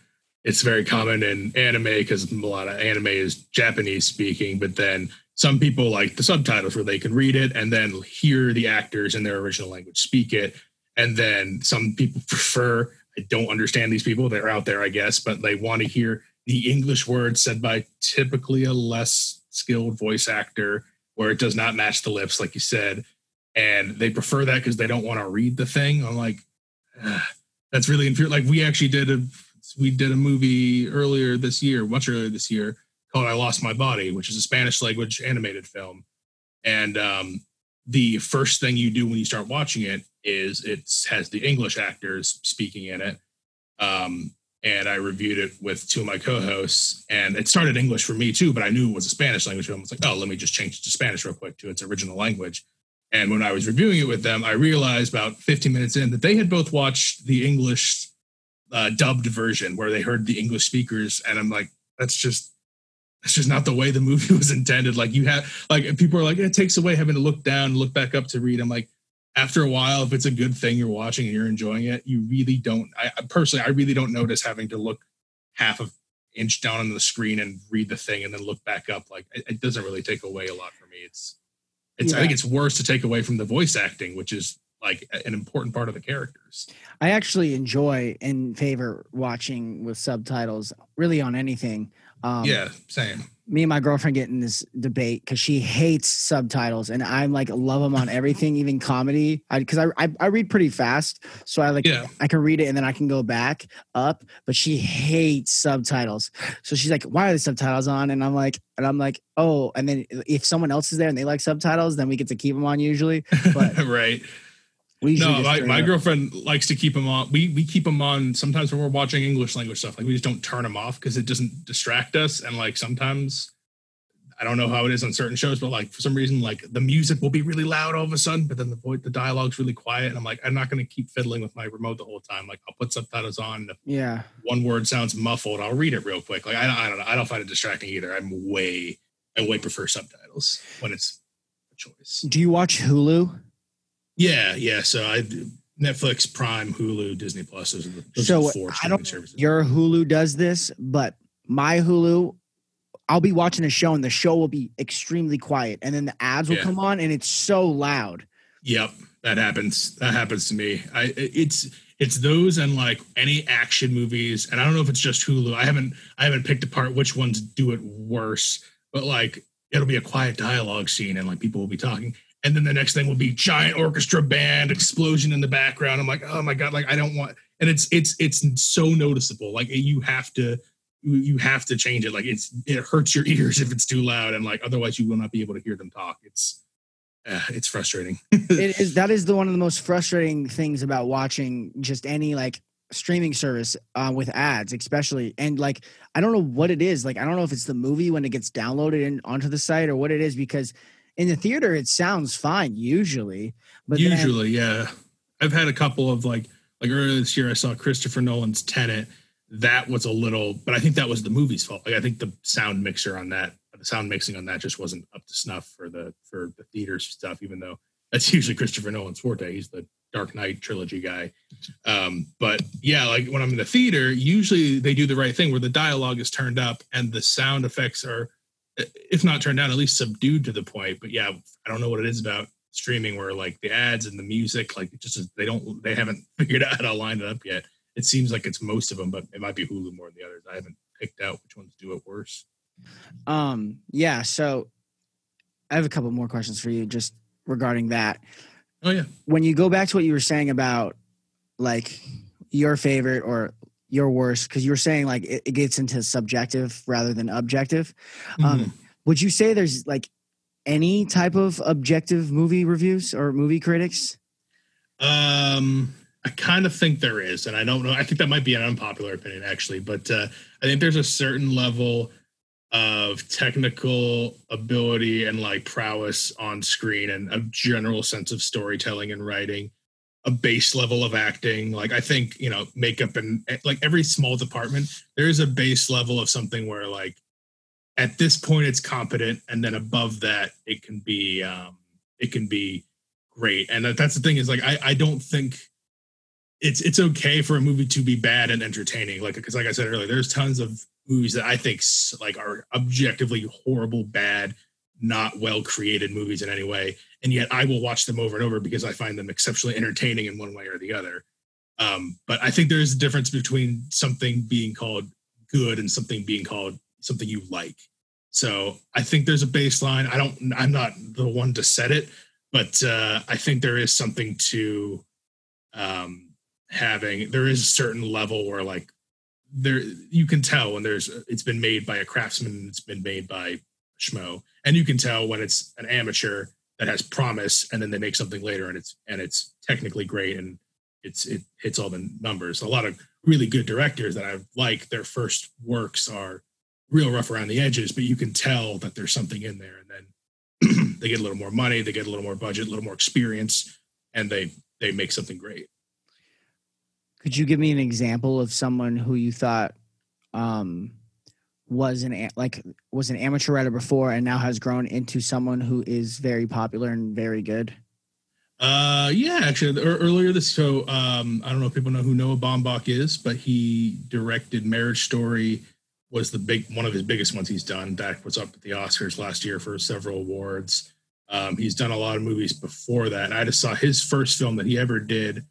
it's very common in anime because a lot of anime is Japanese speaking, but then some people like the subtitles where they can read it and then hear the actors in their original language speak it. And then some people prefer, I don't understand these people, they're out there, I guess, but they want to hear the English words said by typically a less skilled voice actor where it does not match the lips, like you said and they prefer that because they don't want to read the thing. I'm like, "Ah, that's really infuriating. Like we actually did a we did a movie earlier this year, much earlier this year, called "I Lost My Body," which is a Spanish language animated film. And um, the first thing you do when you start watching it is it has the English actors speaking in it. Um, and I reviewed it with two of my co-hosts, and it started English for me too, but I knew it was a Spanish language film. It's like, oh, let me just change it to Spanish real quick to its original language. And when I was reviewing it with them, I realized about 15 minutes in that they had both watched the English uh, dubbed version where they heard the English speakers, and I'm like, that's just that's just not the way the movie was intended. Like you have like people are like, it takes away having to look down, and look back up to read. I'm like, after a while, if it's a good thing you're watching and you're enjoying it, you really don't. I personally, I really don't notice having to look half of inch down on the screen and read the thing and then look back up. Like it, it doesn't really take away a lot for me. It's it's I think it's worse to take away from the voice acting, which is like an important part of the characters. I actually enjoy and favor watching with subtitles, really on anything. Um, yeah, same. Me and my girlfriend get in this debate because she hates subtitles, and I'm like love them on everything, even comedy. I because I, I I read pretty fast, so I like Yeah. I can read it and then I can go back up. But she hates subtitles, so she's like, "Why are the subtitles on?" And I'm like, and I'm like, "Oh." And then if someone else is there and they like subtitles, then we get to keep them on usually. But right. No, my, my girlfriend likes to keep them on. We we keep them on sometimes when we're watching English language stuff. Like we just don't turn them off because it doesn't distract us. And like sometimes I don't know how it is on certain shows, but like for some reason, like the music will be really loud all of a sudden, but then the voice, the dialogue's really quiet. And I'm like, I'm not going to keep fiddling with my remote the whole time. Like I'll put subtitles on. Yeah. one word sounds muffled, I'll read it real quick. Like I, don't- I don't know. I don't find it distracting either. I'm way, I way prefer subtitles when it's a choice. Do you watch Hulu? Yeah, yeah. So I Netflix, Prime, Hulu, Disney Plus. Those are the, those So, are the four I streaming don't- services. Your Hulu does this, but my Hulu, I'll be watching a show and the show will be extremely quiet, and then the ads will Yeah. come on and it's so loud. Yep, that happens. That happens to me. I it's it's those and like any action movies, and I don't know if it's just Hulu. I haven't I haven't picked apart which ones do it worse, but like it'll be a quiet dialogue scene and like people will be talking. And then the next thing will be giant orchestra band explosion in the background. I'm like, oh my god, like I don't want. And it's it's it's so noticeable. Like you have to you have to change it. Like it's it hurts your ears if it's too loud, and like otherwise you will not be able to hear them talk. It's uh, it's frustrating. it is that is the one of the most frustrating things about watching just any like streaming service uh, with ads, especially. And like I don't know what it is. Like I don't know if it's the movie when it gets downloaded in onto the site or what it is because in the theater it sounds fine usually, but then- Usually, yeah. I've had a couple of like like earlier this year I saw Christopher Nolan's Tenet. That was a little, but I think that was the movie's fault. Like I think the sound mixer on that, the sound mixing on that just wasn't up to snuff for the for the theater stuff, even though that's usually Christopher Nolan's forte. He's the Dark Knight trilogy guy. Um, but yeah, like when I'm in the theater, usually they do the right thing where the dialogue is turned up and the sound effects are, if not turned down, at least subdued to the point. But yeah, I don't know what it is about streaming where like the ads and the music, like just they don't they haven't figured out how to line it up yet. It seems like it's most of them, but it might be Hulu more than the others. I haven't picked out which ones do it worse. Um, yeah, so I have a couple more questions for you just regarding that. Oh yeah, When you go back to what you were saying about like your favorite or your worst? Because you were saying like it, it, gets into subjective rather than objective. Um, mm-hmm. Um, would you say there's like any type of objective movie reviews or movie critics? Um, I kind of think there is, and I don't know. I think that might be an unpopular opinion, actually, but uh, I think there's a certain level of technical ability and like prowess on screen and a general sense of storytelling and writing a base level of acting. Like i think you know makeup and like every small department there is a base level of something where like at this point it's competent and then above that it can be um it can be great. And that's the thing is like i i don't think it's it's okay for a movie to be bad and entertaining. Like because like i said earlier there's tons of movies that I think like are objectively horrible, bad, not well created movies in any way, and yet I will watch them over and over because I find them exceptionally entertaining in one way or the other. Um, but I think there is a difference between something being called good and something being called something you like. So I think there's a baseline. I don't. I'm not the one to set it, but uh, I think there is something to um, having. There is a certain level where like there you can tell when there's it's been made by a craftsman it's been made by schmo and you can tell when it's an amateur that has promise and then they make something later and it's and it's technically great and it's it hits all the numbers. A lot of really good directors that i like their first works are real rough around the edges but you can tell that there's something in there and then they get a little more money they get a little more budget a little more experience and they they make something great. Could you give me an example of someone who you thought um, was an like was an amateur writer before and now has grown into someone who is very popular and very good? Uh, yeah, actually, earlier this so um, I don't know if people know who Noah Baumbach is, but he directed Marriage Story was the big one of his biggest ones he's done. That was up at the Oscars last year for several awards. Um, he's done a lot of movies before that, and I just saw his first film that he ever did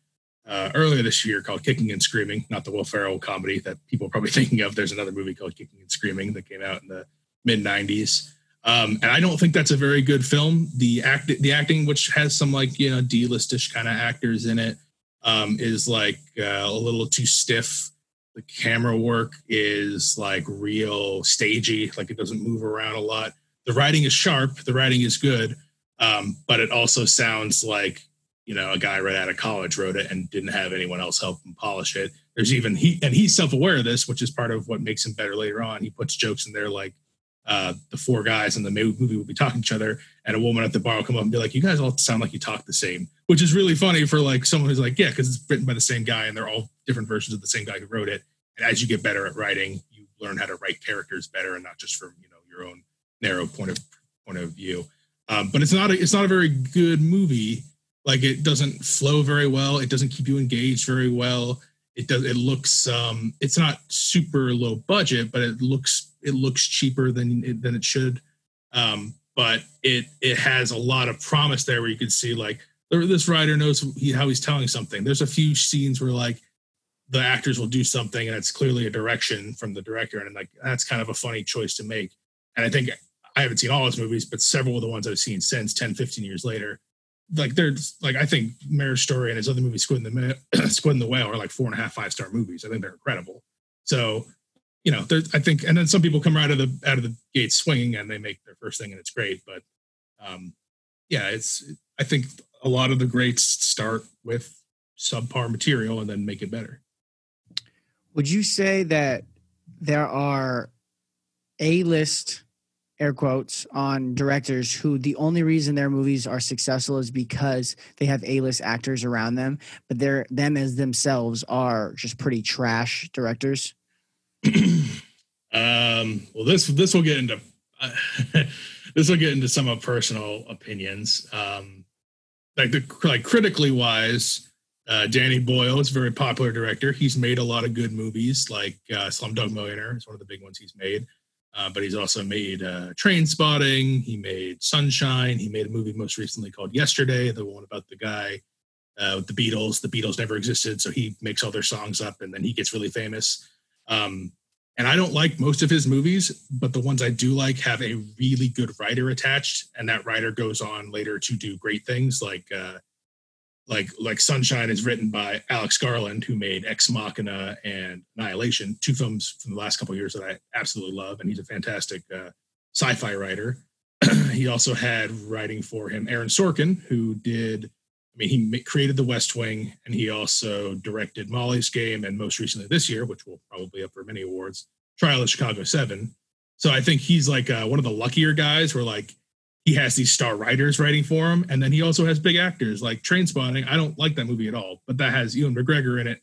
uh, earlier this year called Kicking and Screaming, not the Will Ferrell comedy that people are probably thinking of. There's another movie called Kicking and Screaming that came out in the mid 90s. Um, and I don't think that's a very good film. The act, the acting, which has some like you know D-listish kind of actors in it, um, is like uh, a little too stiff. The camera work is like real stagey, like it doesn't move around a lot. The writing is sharp, the writing is good, um, but it also sounds like you know, a guy right out of college wrote it and didn't have anyone else help him polish it. There's even he and he's self-aware of this, which is part of what makes him better later on. He puts jokes in there like uh, the four guys in the movie will be talking to each other, and a woman at the bar will come up and be like, "You guys all sound like you talk the same," which is really funny for like someone who's like, "Yeah," because it's written by the same guy and they're all different versions of the same guy who wrote it. And as you get better at writing, you learn how to write characters better and not just from you know your own narrow point of point of view. Um, but it's not a, it's not a very good movie like it doesn't flow very well. It doesn't keep you engaged very well. It does it looks um it's not super low budget but it looks it looks cheaper than it, than it should. Um but it it has a lot of promise there where you can see like this writer knows he, how he's telling something. There's a few scenes where like the actors will do something and it's clearly a direction from the director. And like that's kind of a funny choice to make. And i think i haven't seen all his movies but several of the ones i've seen since 10 15 years later like there's like I think Marriage Story and his other movie Squid in the Squid and the Whale are like four and a half five star movies. I think they're incredible. So you know, there's I think, and then some people come out of the out of the gate swinging and they make their first thing and it's great. But um, yeah, it's I think a lot of the greats start with subpar material and then make it better. Would you say that there are a list air quotes on directors who the only reason their movies are successful is because they have A-list actors around them, but they're them as themselves are just pretty trash directors. um, well, this this will get into this will get into some of personal opinions. Um, like the like critically wise, uh, Danny Boyle is a very popular director. He's made a lot of good movies, like uh, Slumdog Millionaire is one of the big ones he's made. Uh, but he's also made uh, Trainspotting. He made Sunshine. He made a movie most recently called Yesterday, the one about the guy uh, with the Beatles. The Beatles never existed, so he makes all their songs up, and then he gets really famous. Um, and I don't like most of his movies, but the ones I do like have a really good writer attached, and that writer goes on later to do great things. Like uh, like like Sunshine is written by Alex Garland, who made Ex Machina and Annihilation, two films from the last couple years that I absolutely love, and he's a fantastic uh, sci-fi writer. he also had writing for him Aaron Sorkin, who did. I mean, he created The West Wing, and he also directed Molly's Game, and most recently this year, which will probably up for many awards, Trial of Chicago Seven. So I think he's like uh, one of the luckier guys where like he has these star writers writing for him, and then he also has big actors like Trainspotting. I don't like that movie at all, but that has Ewan McGregor in it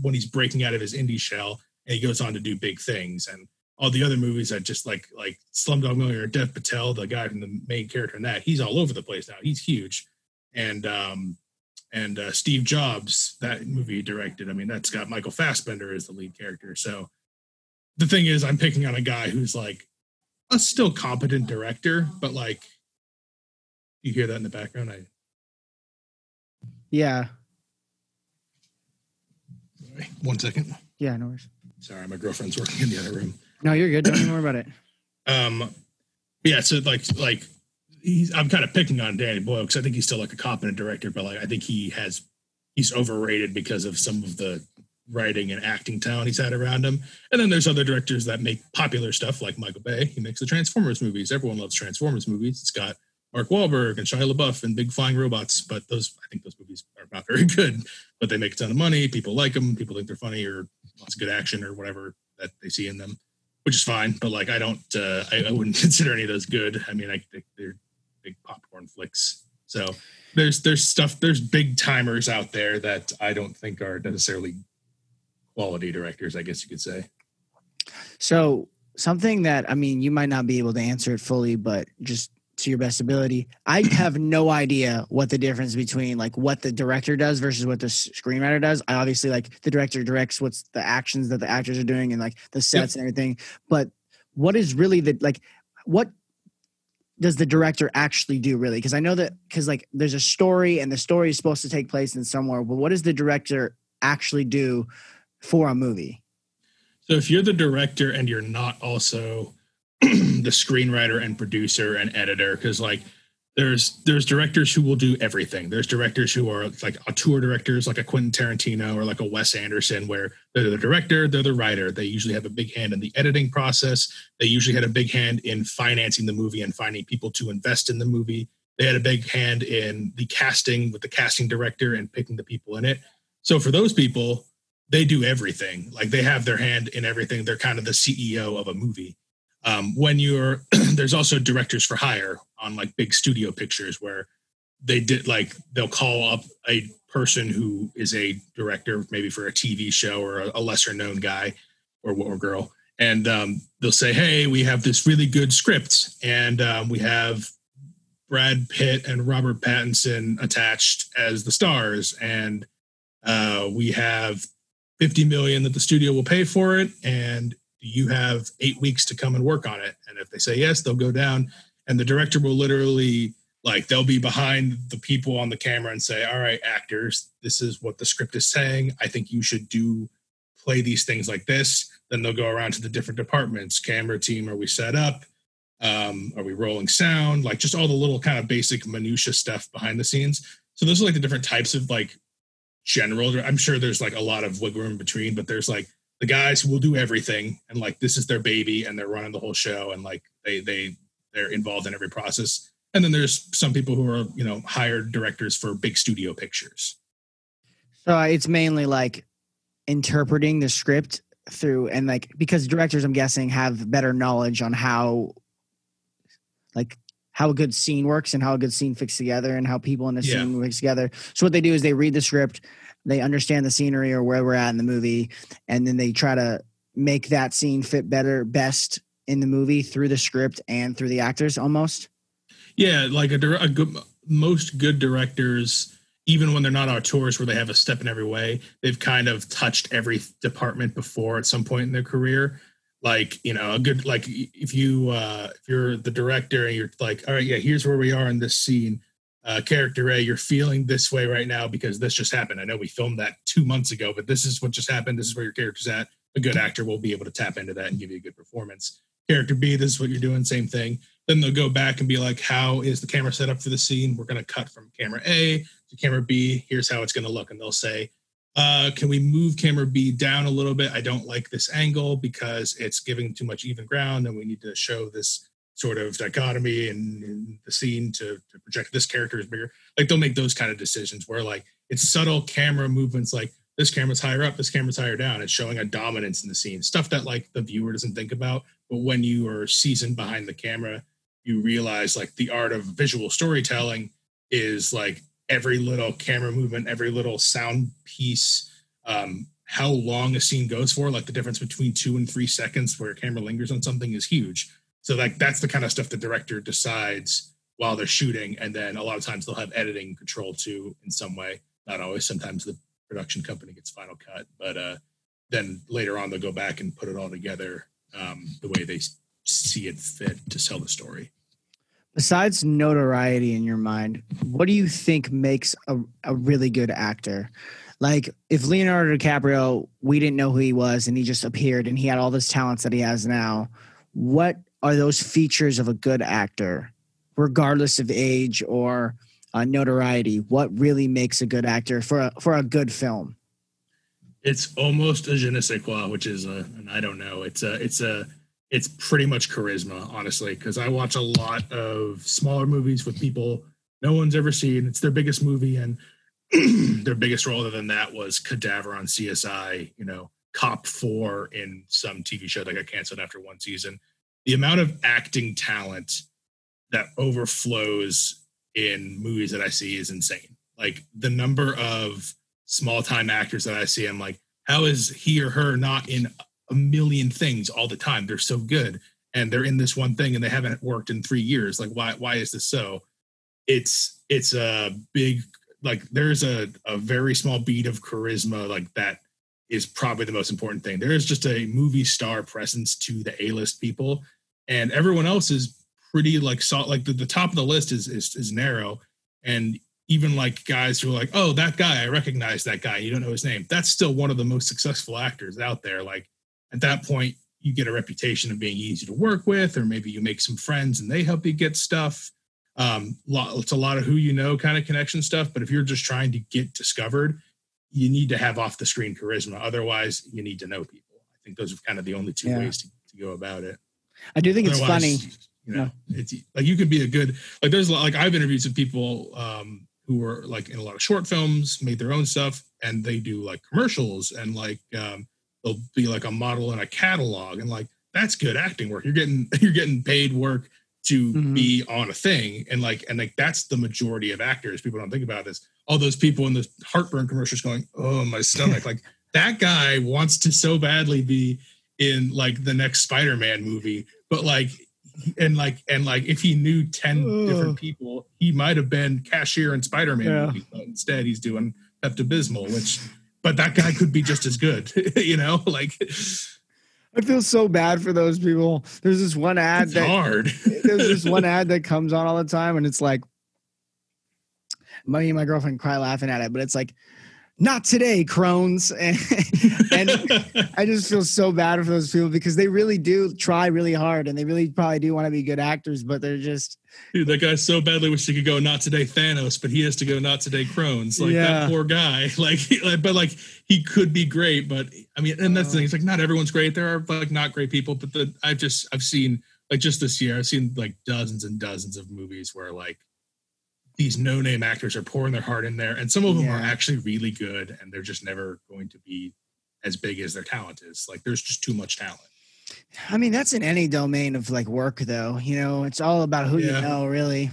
when he's breaking out of his indie shell, and he goes on to do big things. And all the other movies that just like like Slumdog Millionaire, Dev Patel, the guy from the main character in that, he's all over the place now. He's huge, and um, and uh, Steve Jobs, that movie directed. I mean, that's got Michael Fassbender as the lead character. So the thing is, I'm picking on a guy who's like a still competent director, but like you hear that in the background. I yeah. Sorry, one second. Yeah, no worries. Sorry, my girlfriend's working in the other room. No, you're good. Don't worry about it. Um, yeah. So like, like he's. I'm kind of picking on Danny Boyle because I think he's still like a competent director, but like I think he has he's overrated because of some of the writing and acting talent he's had around him. And then there's other directors that make popular stuff like Michael Bay. He makes the Transformers movies. Everyone loves Transformers movies. It's got Mark Wahlberg and Shia LaBeouf and big flying robots, but those I think those movies are not very good. But they make a ton of money. People like them. People think they're funny or lots of good action or whatever that they see in them, which is fine. But like I don't, uh, I, I wouldn't consider any of those good. I mean, I think they're big popcorn flicks. So there's there's stuff there's big timers out there that I don't think are necessarily quality directors, I guess you could say. So something that I mean, you might not be able to answer it fully, but just to your best ability, I have no idea what the difference between like what the director does versus what the screenwriter does. I obviously like the director directs what's the actions that the actors are doing and like the sets yep. and everything, but what is really the like what does the director actually do really because i know that because like there's a story and the story is supposed to take place in somewhere but what does the director actually do for a movie. So if you're the director and you're not also the screenwriter and producer and editor, because like there's there's directors who will do everything. There's directors who are like auteur directors, like a Quentin Tarantino or like a Wes Anderson, where they're the director, they're the writer. They usually have a big hand in the editing process. They usually had a big hand in financing the movie and finding people to invest in the movie. They had a big hand in the casting with the casting director and picking the people in it. So for those people, they do everything. Like they have their hand in everything. They're kind of the CEO of a movie. Um, when you're there's also directors for hire on like big studio pictures where they did like they'll call up a person who is a director maybe for a TV show or a, a lesser known guy or or girl and um, they'll say hey we have this really good script and um, we have Brad Pitt and Robert Pattinson attached as the stars and uh, we have 50 million that the studio will pay for it and you have eight weeks to come and work on it. And if they say yes they'll go down and the director will literally like they'll be behind the people on the camera and say all right actors this is what the script is saying. I think you should do play these things like this. Then they'll go around to the different departments camera team are we set up? Um, are we rolling sound? Like just all the little kind of basic minutia stuff behind the scenes. So those are like the different types of like general. I'm sure there's like a lot of wiggle room between, but there's like the guys who will do everything and like this is their baby and they're running the whole show and like they they they're involved in every process. And then there's some people who are you know hired directors for big studio pictures. So uh, it's mainly like interpreting the script through and like because directors I'm guessing have better knowledge on how like how a good scene works and how a good scene fits together and how people in the yeah. scene fits together. So what they do is they read the script, they understand the scenery or where we're at in the movie, and then they try to make that scene fit better, best in the movie through the script and through the actors almost. Yeah, like a, a good, most good directors, even when they're not auteurs where they have a step in every way, they've kind of touched every department before at some point in their career like you know a good like if you uh if you're the director and you're like all right yeah here's where we are in this scene uh character a you're feeling this way right now because this just happened i know we filmed that two months ago but this is what just happened this is where your character's at a good actor will be able to tap into that and give you a good performance character b this is what you're doing same thing then they'll go back and be like, how is the camera set up for the scene? We're going to cut from camera A to camera B. Here's how it's going to look. And they'll say, uh, can we move camera B down a little bit? I don't like this angle because it's giving too much even ground and we need to show this sort of dichotomy in, in the scene to, to project this character is bigger. Like they'll make those kind of decisions where like it's subtle camera movements like this camera's higher up, this camera's higher down. It's showing a dominance in the scene, stuff that like the viewer doesn't think about. But when you are seasoned behind the camera, you realize like the art of visual storytelling is like every little camera movement, every little sound piece, um, how long a scene goes for, like the difference between two and three seconds where a camera lingers on something is huge. So like that's the kind of stuff the director decides while they're shooting, and then a lot of times they'll have editing control too in some way. Not always. Sometimes the production company gets final cut, but uh, then later on they'll go back and put it all together um, the way they see it fit to sell the story. Besides notoriety in your mind, what do you think makes a, a really good actor? Like if Leonardo DiCaprio, we didn't know who he was and he just appeared and he had all this talents that he has now, what are those features of a good actor, regardless of age or uh, notoriety? What really makes a good actor for a, for a good film? It's almost a je ne sais quoi, which is a, and I don't know. It's a, it's a, it's pretty much charisma, honestly, because I watch a lot of smaller movies with people no one's ever seen. It's their biggest movie, and their biggest role other than that was Cadaver on CSI, you know, Cop 4 in some TV show that got canceled after one season. The amount of acting talent that overflows in movies that I see is insane. Like the number of small time actors that I see, I'm like, how is he or her not in a million things all the time. They're so good and they're in this one thing and they haven't worked in 3 years. Like why why is this so? It's it's a big like there's a a very small beat of charisma like that is probably the most important thing. There is just a movie star presence to the A-list people and everyone else is pretty like saw like the, the top of the list is, is is narrow and even like guys who are like, oh, that guy, I recognize that guy. You don't know his name. That's still one of the most successful actors out there. Like at that point you get a reputation of being easy to work with or maybe you make some friends and they help you get stuff. Um, it's a lot of who you know kind of connection stuff but if you're just trying to get discovered you need to have off the screen charisma. Otherwise you need to know people. I think those are kind of the only two yeah. ways to, to, go about it. I do think otherwise, it's funny. you know it's like you could be a good like there's like i've interviewed some people um, who were like in a lot of short films made their own stuff and they do like commercials and like um, they'll be like a model in a catalog and like that's good acting work you're getting you're getting paid work to mm-hmm. be on a thing and like and like that's the majority of actors people don't think about this all those people in the heartburn commercials going oh my stomach like that guy wants to so badly be in like the next spider-man movie but like and like and like if he knew 10 Ugh. different people he might have been cashier in spider-man yeah. movie, but instead he's doing pepto-bismol which but that guy could be just as good, you know, like I feel so bad for those people. There's this one ad it's that hard. there's this one ad that comes on all the time, and it's like, me and my girlfriend cry laughing at it, but it's like not today, Crohn's. And, and I just feel so bad for those people because they really do try really hard and they really probably do want to be good actors, but they're just. Dude, that guy so badly wish he could go not today Thanos, but he has to go not today Crohn's. Like yeah. that poor guy. Like, like, but like he could be great, but I mean, and that's the thing. It's like not everyone's great. There are like not great people, but the I've just I've seen like just this year I've seen like dozens and dozens of movies where like these no name actors are pouring their heart in there, and some of them yeah. are actually really good, and they're just never going to be as big as their talent is. Like there's just too much talent. I mean, that's in any domain of like work, though. You know, it's all about who yeah. you know, really.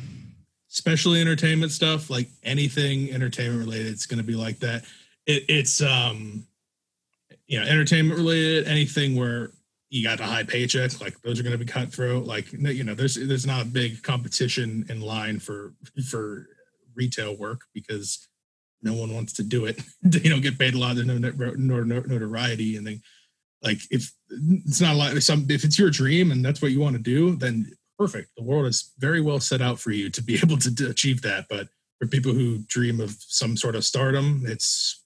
Especially entertainment stuff, like anything entertainment related, it's going to be like that. It, it's um, you know, entertainment related, anything where you got a high paycheck, like those are going to be cutthroat. Like you know, there's there's not a big competition in line for for retail work because no one wants to do it. you don't get paid a lot. There's no notoriety, and then like if it's not a lot, if some if it's your dream and that's what you want to do, then perfect. The world is very well set out for you to be able to achieve that. But for people who dream of some sort of stardom, it's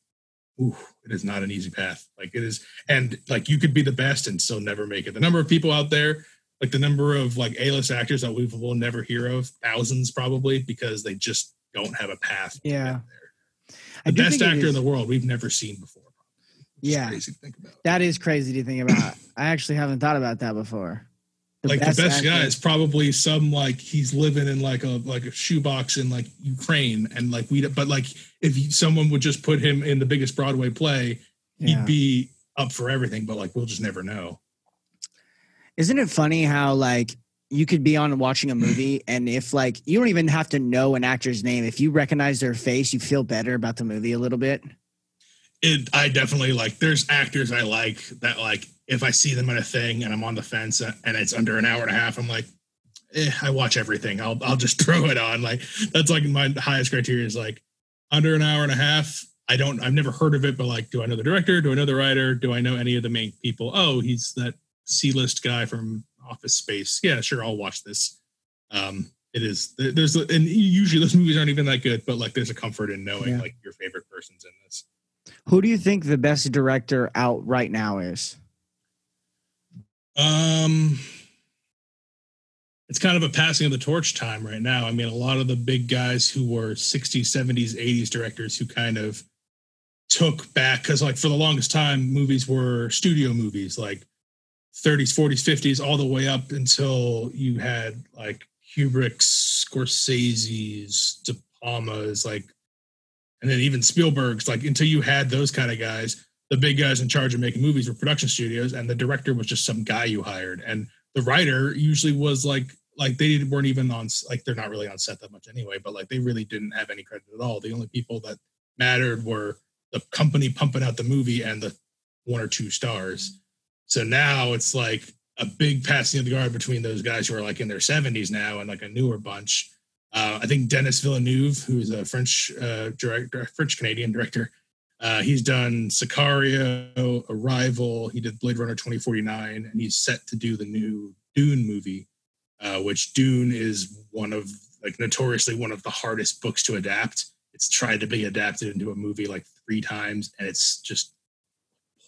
ooh, it is not an easy path. Like it is, and like you could be the best and still never make it. The number of people out there like the number of like A-list actors that we will never hear of, thousands probably, because they just don't have a path. Yeah. The best actor in the world we've never seen before. yeah. Crazy to think about. That is crazy to think about. I actually haven't thought about that before. The like best the best guy is probably some like he's living in like a like a shoebox in like Ukraine and like we but like if he, someone would just put him in the biggest Broadway play, yeah. he'd be up for everything. But like we'll just never know. Isn't it funny how like you could be on watching a movie and if like you don't even have to know an actor's name if you recognize their face you feel better about the movie a little bit it i definitely like there's actors i like that like if i see them in a thing and i'm on the fence and it's under an hour and a half i'm like eh, i watch everything i'll i'll just throw it on like that's like my highest criteria is like under an hour and a half i don't i've never heard of it but like do i know the director do i know the writer do i know any of the main people oh he's that C-list guy from Office Space. Yeah, sure, I'll watch this. Um, it is there's and usually those movies aren't even that good, but like there's a comfort in knowing yeah. like your favorite person's in this. Who do you think the best director out right now is? Um, it's kind of a passing of the torch time right now. I mean, a lot of the big guys who were 60s, 70s, 80s directors who kind of took back because like for the longest time movies were studio movies like 30s, 40s, 50s, all the way up until you had like Kubrick's, Scorsese's, De Palma's, like, and then even Spielberg's, like, until you had those kind of guys, the big guys in charge of making movies were production studios, and the director was just some guy you hired. And the writer usually was like, like they weren't even on, like, they're not really on set that much anyway, but like they really didn't have any credit at all. The only people that mattered were the company pumping out the movie and the one or two stars so now it's like a big passing of the guard between those guys who are like in their 70s now and like a newer bunch. Uh, I think Denis Villeneuve, who's a French uh, director, French Canadian director, uh, he's done Sicario, Arrival. He did Blade Runner 2049, and he's set to do the new Dune movie, uh, which Dune is one of like notoriously one of the hardest books to adapt. It's tried to be adapted into a movie like three times, and it's just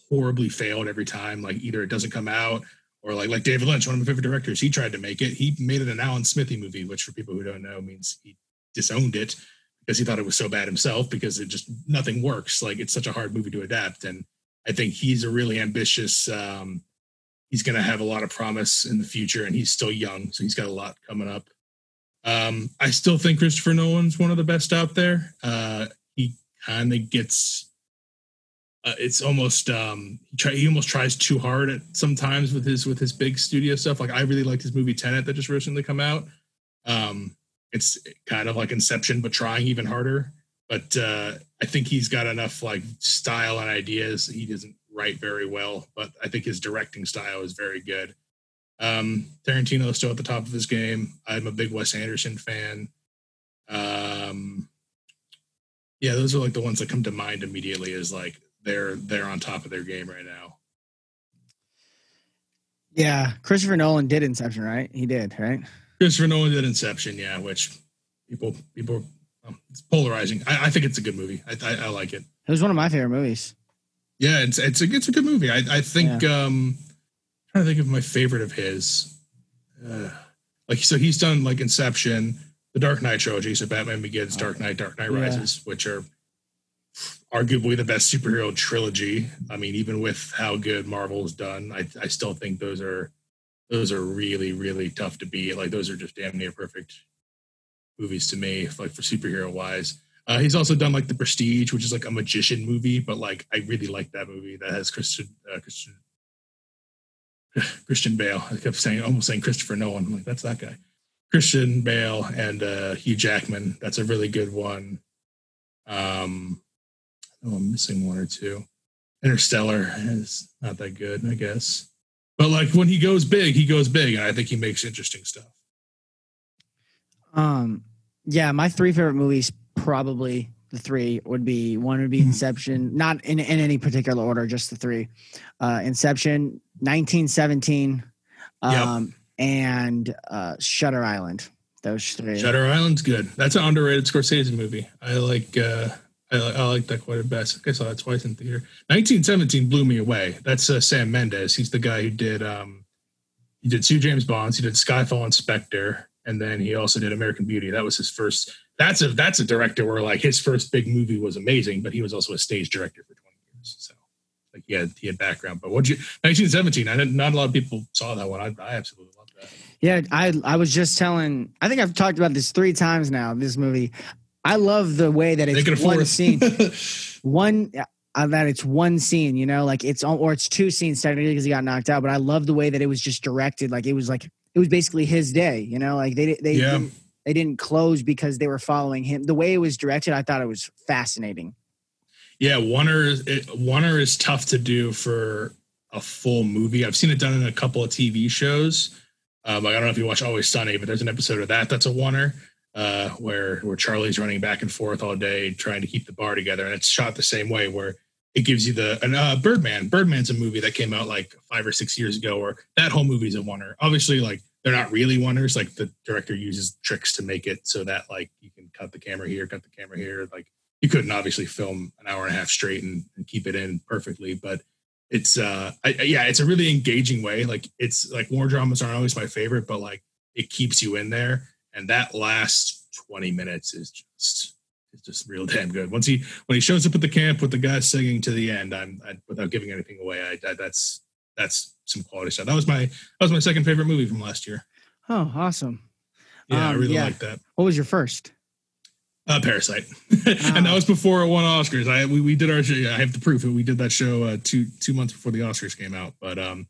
horribly failed every time. Like either it doesn't come out or like like David Lynch, one of my favorite directors, he tried to make it. He made it an Alan Smithee movie, which for people who don't know means he disowned it because he thought it was so bad himself because it just nothing works. Like it's such a hard movie to adapt. And I think he's a really ambitious um he's gonna have a lot of promise in the future and he's still young, so he's got a lot coming up. Um, I still think Christopher Nolan's one of the best out there. Uh he kind of gets uh, it's almost um he, try, he almost tries too hard at sometimes with his with his big studio stuff like i really liked his movie tenet that just recently come out um it's kind of like inception but trying even harder but uh i think he's got enough like style and ideas he doesn't write very well but i think his directing style is very good um tarantino is still at the top of his game i'm a big wes anderson fan um yeah those are like the ones that come to mind immediately is like they're they're on top of their game right now. Yeah, Christopher Nolan did Inception, right? He did, right? Christopher Nolan did Inception, yeah, which people people um, it's polarizing. I, I, think it's a good movie. I, I, I like it. It was one of my favorite movies. Yeah, it's it's a it's a good movie. I I think yeah. um I'm trying to think of my favorite of his. Uh, like so he's done like Inception, the Dark Knight trilogy, so Batman Begins, Dark Knight, Dark Knight Rises, yeah. which are arguably the best superhero trilogy. I mean, even with how good Marvel's done, I, I still think those are those are really really tough to beat. Like those are just damn near perfect movies to me, like for superhero wise. Uh, he's also done like The Prestige, which is like a magician movie, but like I really like that movie that has Christian uh, Christian Christian Bale. I kept saying almost saying Christopher Nolan. I'm like that's that guy. Christian Bale and uh, Hugh Jackman. That's a really good one. Um, Oh, I'm missing one or two. Interstellar is not that good, I guess. But like when he goes big, he goes big, and I think he makes interesting stuff. Um, yeah, my three favorite movies probably the three would be one would be mm-hmm. Inception, not in, in any particular order, just the three. Uh, Inception, 1917, um, yep. and uh, Shutter Island. Those three. Shutter Island's good. That's an underrated Scorsese movie. I like. uh I, I like that quite a bit. I saw that twice in theater. 1917 blew me away. That's uh, Sam Mendes. He's the guy who did um, he did two James Bonds. He did Skyfall and Spectre, and then he also did American Beauty. That was his first. That's a that's a director where like his first big movie was amazing, but he was also a stage director for 20 years. So like he had he had background. But what you 1917? I didn't, not a lot of people saw that one. I, I absolutely love that. Yeah, I I was just telling. I think I've talked about this three times now. This movie, I love the way that it's one scene, one uh, that it's one scene. You know, like it's all, or it's two scenes technically because he got knocked out. But I love the way that it was just directed. Like it was like it was basically his day. You know, like they they yeah. didn't, they didn't close because they were following him. The way it was directed, I thought it was fascinating. Yeah, oner is oner is tough to do for a full movie. I've seen it done in a couple of TV shows. Um, I don't know if you watch Always Sunny, but there's an episode of that that's a oner uh, where where Charlie's running back and forth all day trying to keep the bar together, and it's shot the same way where it gives you the and uh, Birdman. Birdman's a movie that came out like five or six years ago, or that whole movie's a oner. Obviously, like they're not really oners. Like the director uses tricks to make it so that like you can cut the camera here, cut the camera here. Like you couldn't obviously film an hour and a half straight and, and keep it in perfectly, but it's uh I, yeah it's a really engaging way like it's like war dramas aren't always my favorite but like it keeps you in there and that last 20 minutes is just it's just real damn good once he when he shows up at the camp with the guys singing to the end i'm I, without giving anything away I, I, that's that's some quality stuff that was my that was my second favorite movie from last year oh awesome yeah um, i really yeah. like that what was your first uh, Parasite, and that was before it won Oscars. I we, we did our show. I have the proof. We did that show uh, two two months before the Oscars came out. But um,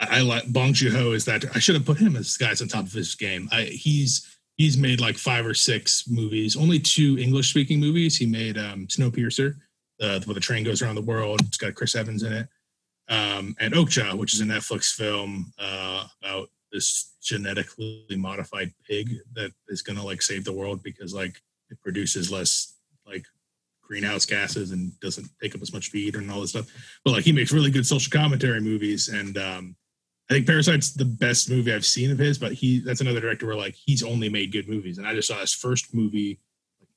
I, like Bong Joon Ho is that I should have put him as guys on top of his game. I, he's he's made like five or six movies, only two English speaking movies. He made um, Snowpiercer, uh, where the train goes around the world. It's got Chris Evans in it, um, and Okja, which is a Netflix film uh, about this genetically modified pig that is going to like save the world because like it produces less like greenhouse gases and doesn't take up as much feed and all this stuff. But like he makes really good social commentary movies, and um, I think Parasite's the best movie I've seen of his. But he that's another director where like he's only made good movies, and I just saw his first movie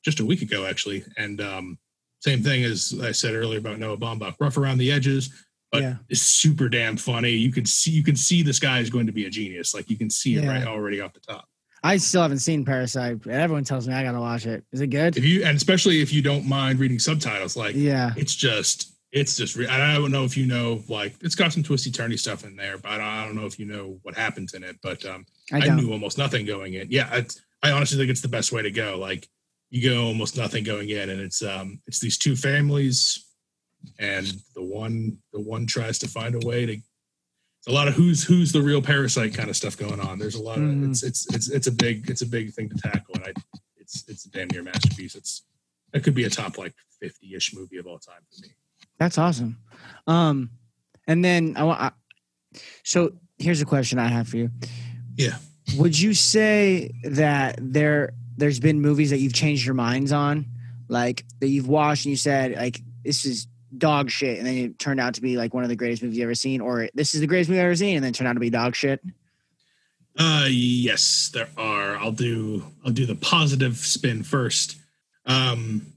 just a week ago actually, and um, same thing as I said earlier about Noah Baumbach, rough around the edges. But yeah. it's super damn funny. You can see you can see this guy is going to be a genius. Like you can see it right already off the top. I still haven't seen Parasite, and everyone tells me I gotta watch it. Is it good? If you and especially if you don't mind reading subtitles, like yeah, it's just it's just. I don't know if you know, like it's got some twisty turny stuff in there, but I don't know if you know what happens in it. But um, I, I knew almost nothing going in. Yeah, I honestly think it's the best way to go. Like you go almost nothing going in, and it's um it's these two families, and the one the one tries to find a way to a lot of who's who's the real parasite kind of stuff going on. There's a lot of mm. it's it's it's it's a big it's a big thing to tackle, and I it's it's a damn near masterpiece. It's it could be a top like 50 ish movie of all time for me. That's awesome. Um, and then I want so here's a question I have for you. Yeah. Would you say that there there's been movies that you've changed your minds on, like that you've watched and you said like this is dog shit, and then it turned out to be like one of the greatest movies you've ever seen, or this is the greatest movie I've ever seen, and then turned out to be dog shit? Uh, yes, there are. I'll do I'll do the positive spin first. Um,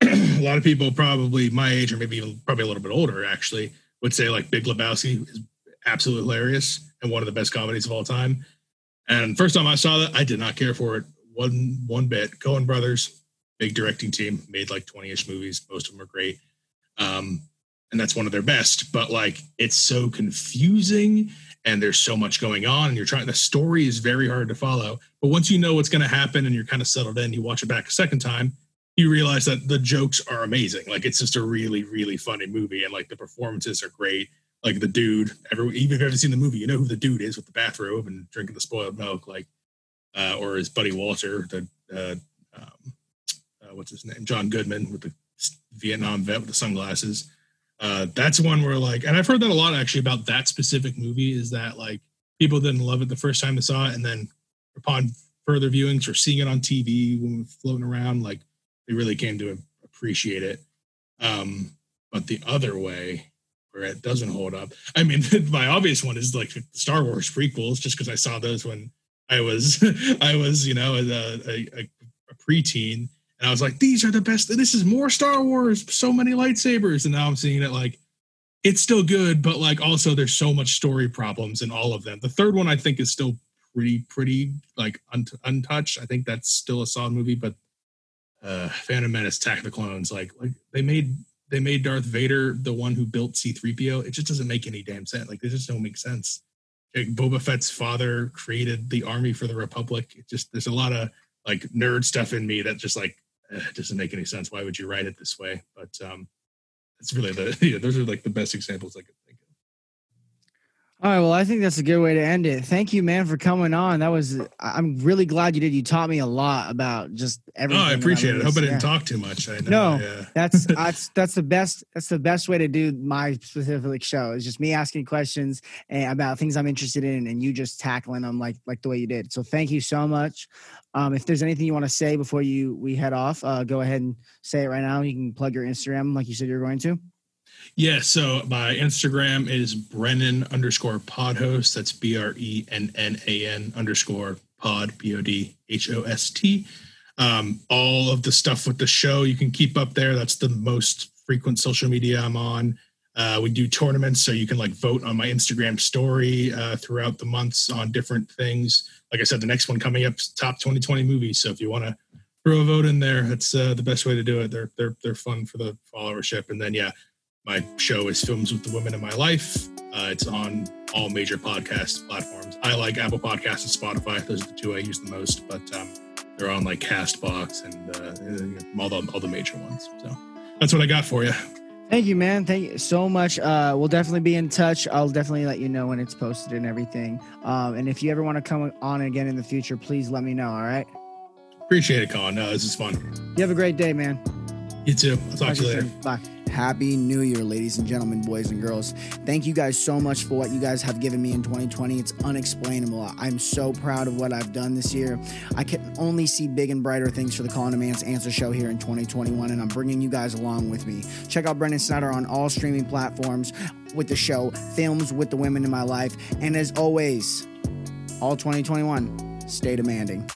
a lot of people probably my age or maybe even probably a little bit older actually would say like Big Lebowski is absolutely hilarious and one of the best comedies of all time. And first time I saw that, I did not care for it one one bit. Coen Brothers, big directing team, made like 20-ish movies. Most of them are great um, and that's one of their best. But like, it's so confusing, and there's so much going on, and you're trying. The story is very hard to follow. But once you know what's going to happen, and you're kind of settled in, you watch it back a second time, you realize that the jokes are amazing. Like, it's just a really, really funny movie, and like the performances are great. Like the dude, everyone, even if you haven't seen the movie, you know who the dude is with the bathrobe and drinking the spoiled milk, like, uh, or his buddy Walter, the uh, um, uh, what's his name, John Goodman with the Vietnam vet with the sunglasses. Uh, that's one where like, and I've heard that a lot actually about that specific movie is that like people didn't love it the first time they saw it, and then upon further viewings or seeing it on TV when floating around, like they really came to appreciate it. Um, but the other way where it doesn't hold up, I mean, my obvious one is like Star Wars prequels, just because I saw those when I was I was you know a, a, a preteen and I was like, these are the best. This is more Star Wars. So many lightsabers. And now I'm seeing it like it's still good, but like also there's so much story problems in all of them. The third one I think is still pretty pretty like un- untouched. I think that's still a solid movie, but uh Phantom Menace, Attack the Clones, like like they made they made Darth Vader the one who built C3PO. It just doesn't make any damn sense. Like, it just don't make sense. Like, Boba Fett's father created the army for the Republic. It just there's a lot of like nerd stuff in me that just like eh, doesn't make any sense. Why would you write it this way? But um, it's really the yeah, those are like the best examples I could. All right. Well, I think that's a good way to end it. Thank you, man, for coming on. That was, I'm really glad you did. You taught me a lot about just everything. Oh, I appreciate it. I hope I didn't Yeah. talk too much. I know. No, yeah. That's that's that's the best. That's the best way to do my specific show. Is just me asking questions and about things I'm interested in, and you just tackling them like like the way you did. So thank you so much. Um, if there's anything you want to say before you we head off, uh, go ahead and say it right now. You can plug your Instagram like you said you're going to. Yeah, so my Instagram is Brennan underscore pod host. That's B R E N N A N underscore pod, B O D H O S T. Um, all of the stuff with the show you can keep up there. That's the most frequent social media I'm on. Uh, we do tournaments, so you can like vote on my Instagram story uh, throughout the months on different things. Like I said, the next one coming up is top 2020 movies. So if you want to throw a vote in there, that's uh, the best way to do it. They're they're they're fun for the followership. And then yeah, my show is Films with the Women in My Life. Uh, it's on all major podcast platforms. I like Apple Podcasts and Spotify. Those are the two I use the most, but um, they're on like Castbox and uh, all the all the major ones. So that's what I got for you. Thank you, man. Thank you so much. Uh, we'll definitely be in touch. I'll definitely let you know when it's posted and everything. Um, and if you ever want to come on again in the future, please let me know. All right. Appreciate it, Colin. No, this is fun. You have a great day, man. You too. I'll talk to you later. soon. Bye. Happy New Year, ladies and gentlemen, boys and girls. Thank you guys so much for what you guys have given me in 2020. It's unexplainable. I'm so proud of what I've done this year. I can only see big and brighter things for the Colin Man's Answer Show here in 2021, and I'm bringing you guys along with me. Check out Brendan Snyder on all streaming platforms with the show Films with the Women in My Life. And as always, all 2021, stay demanding.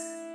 Bye.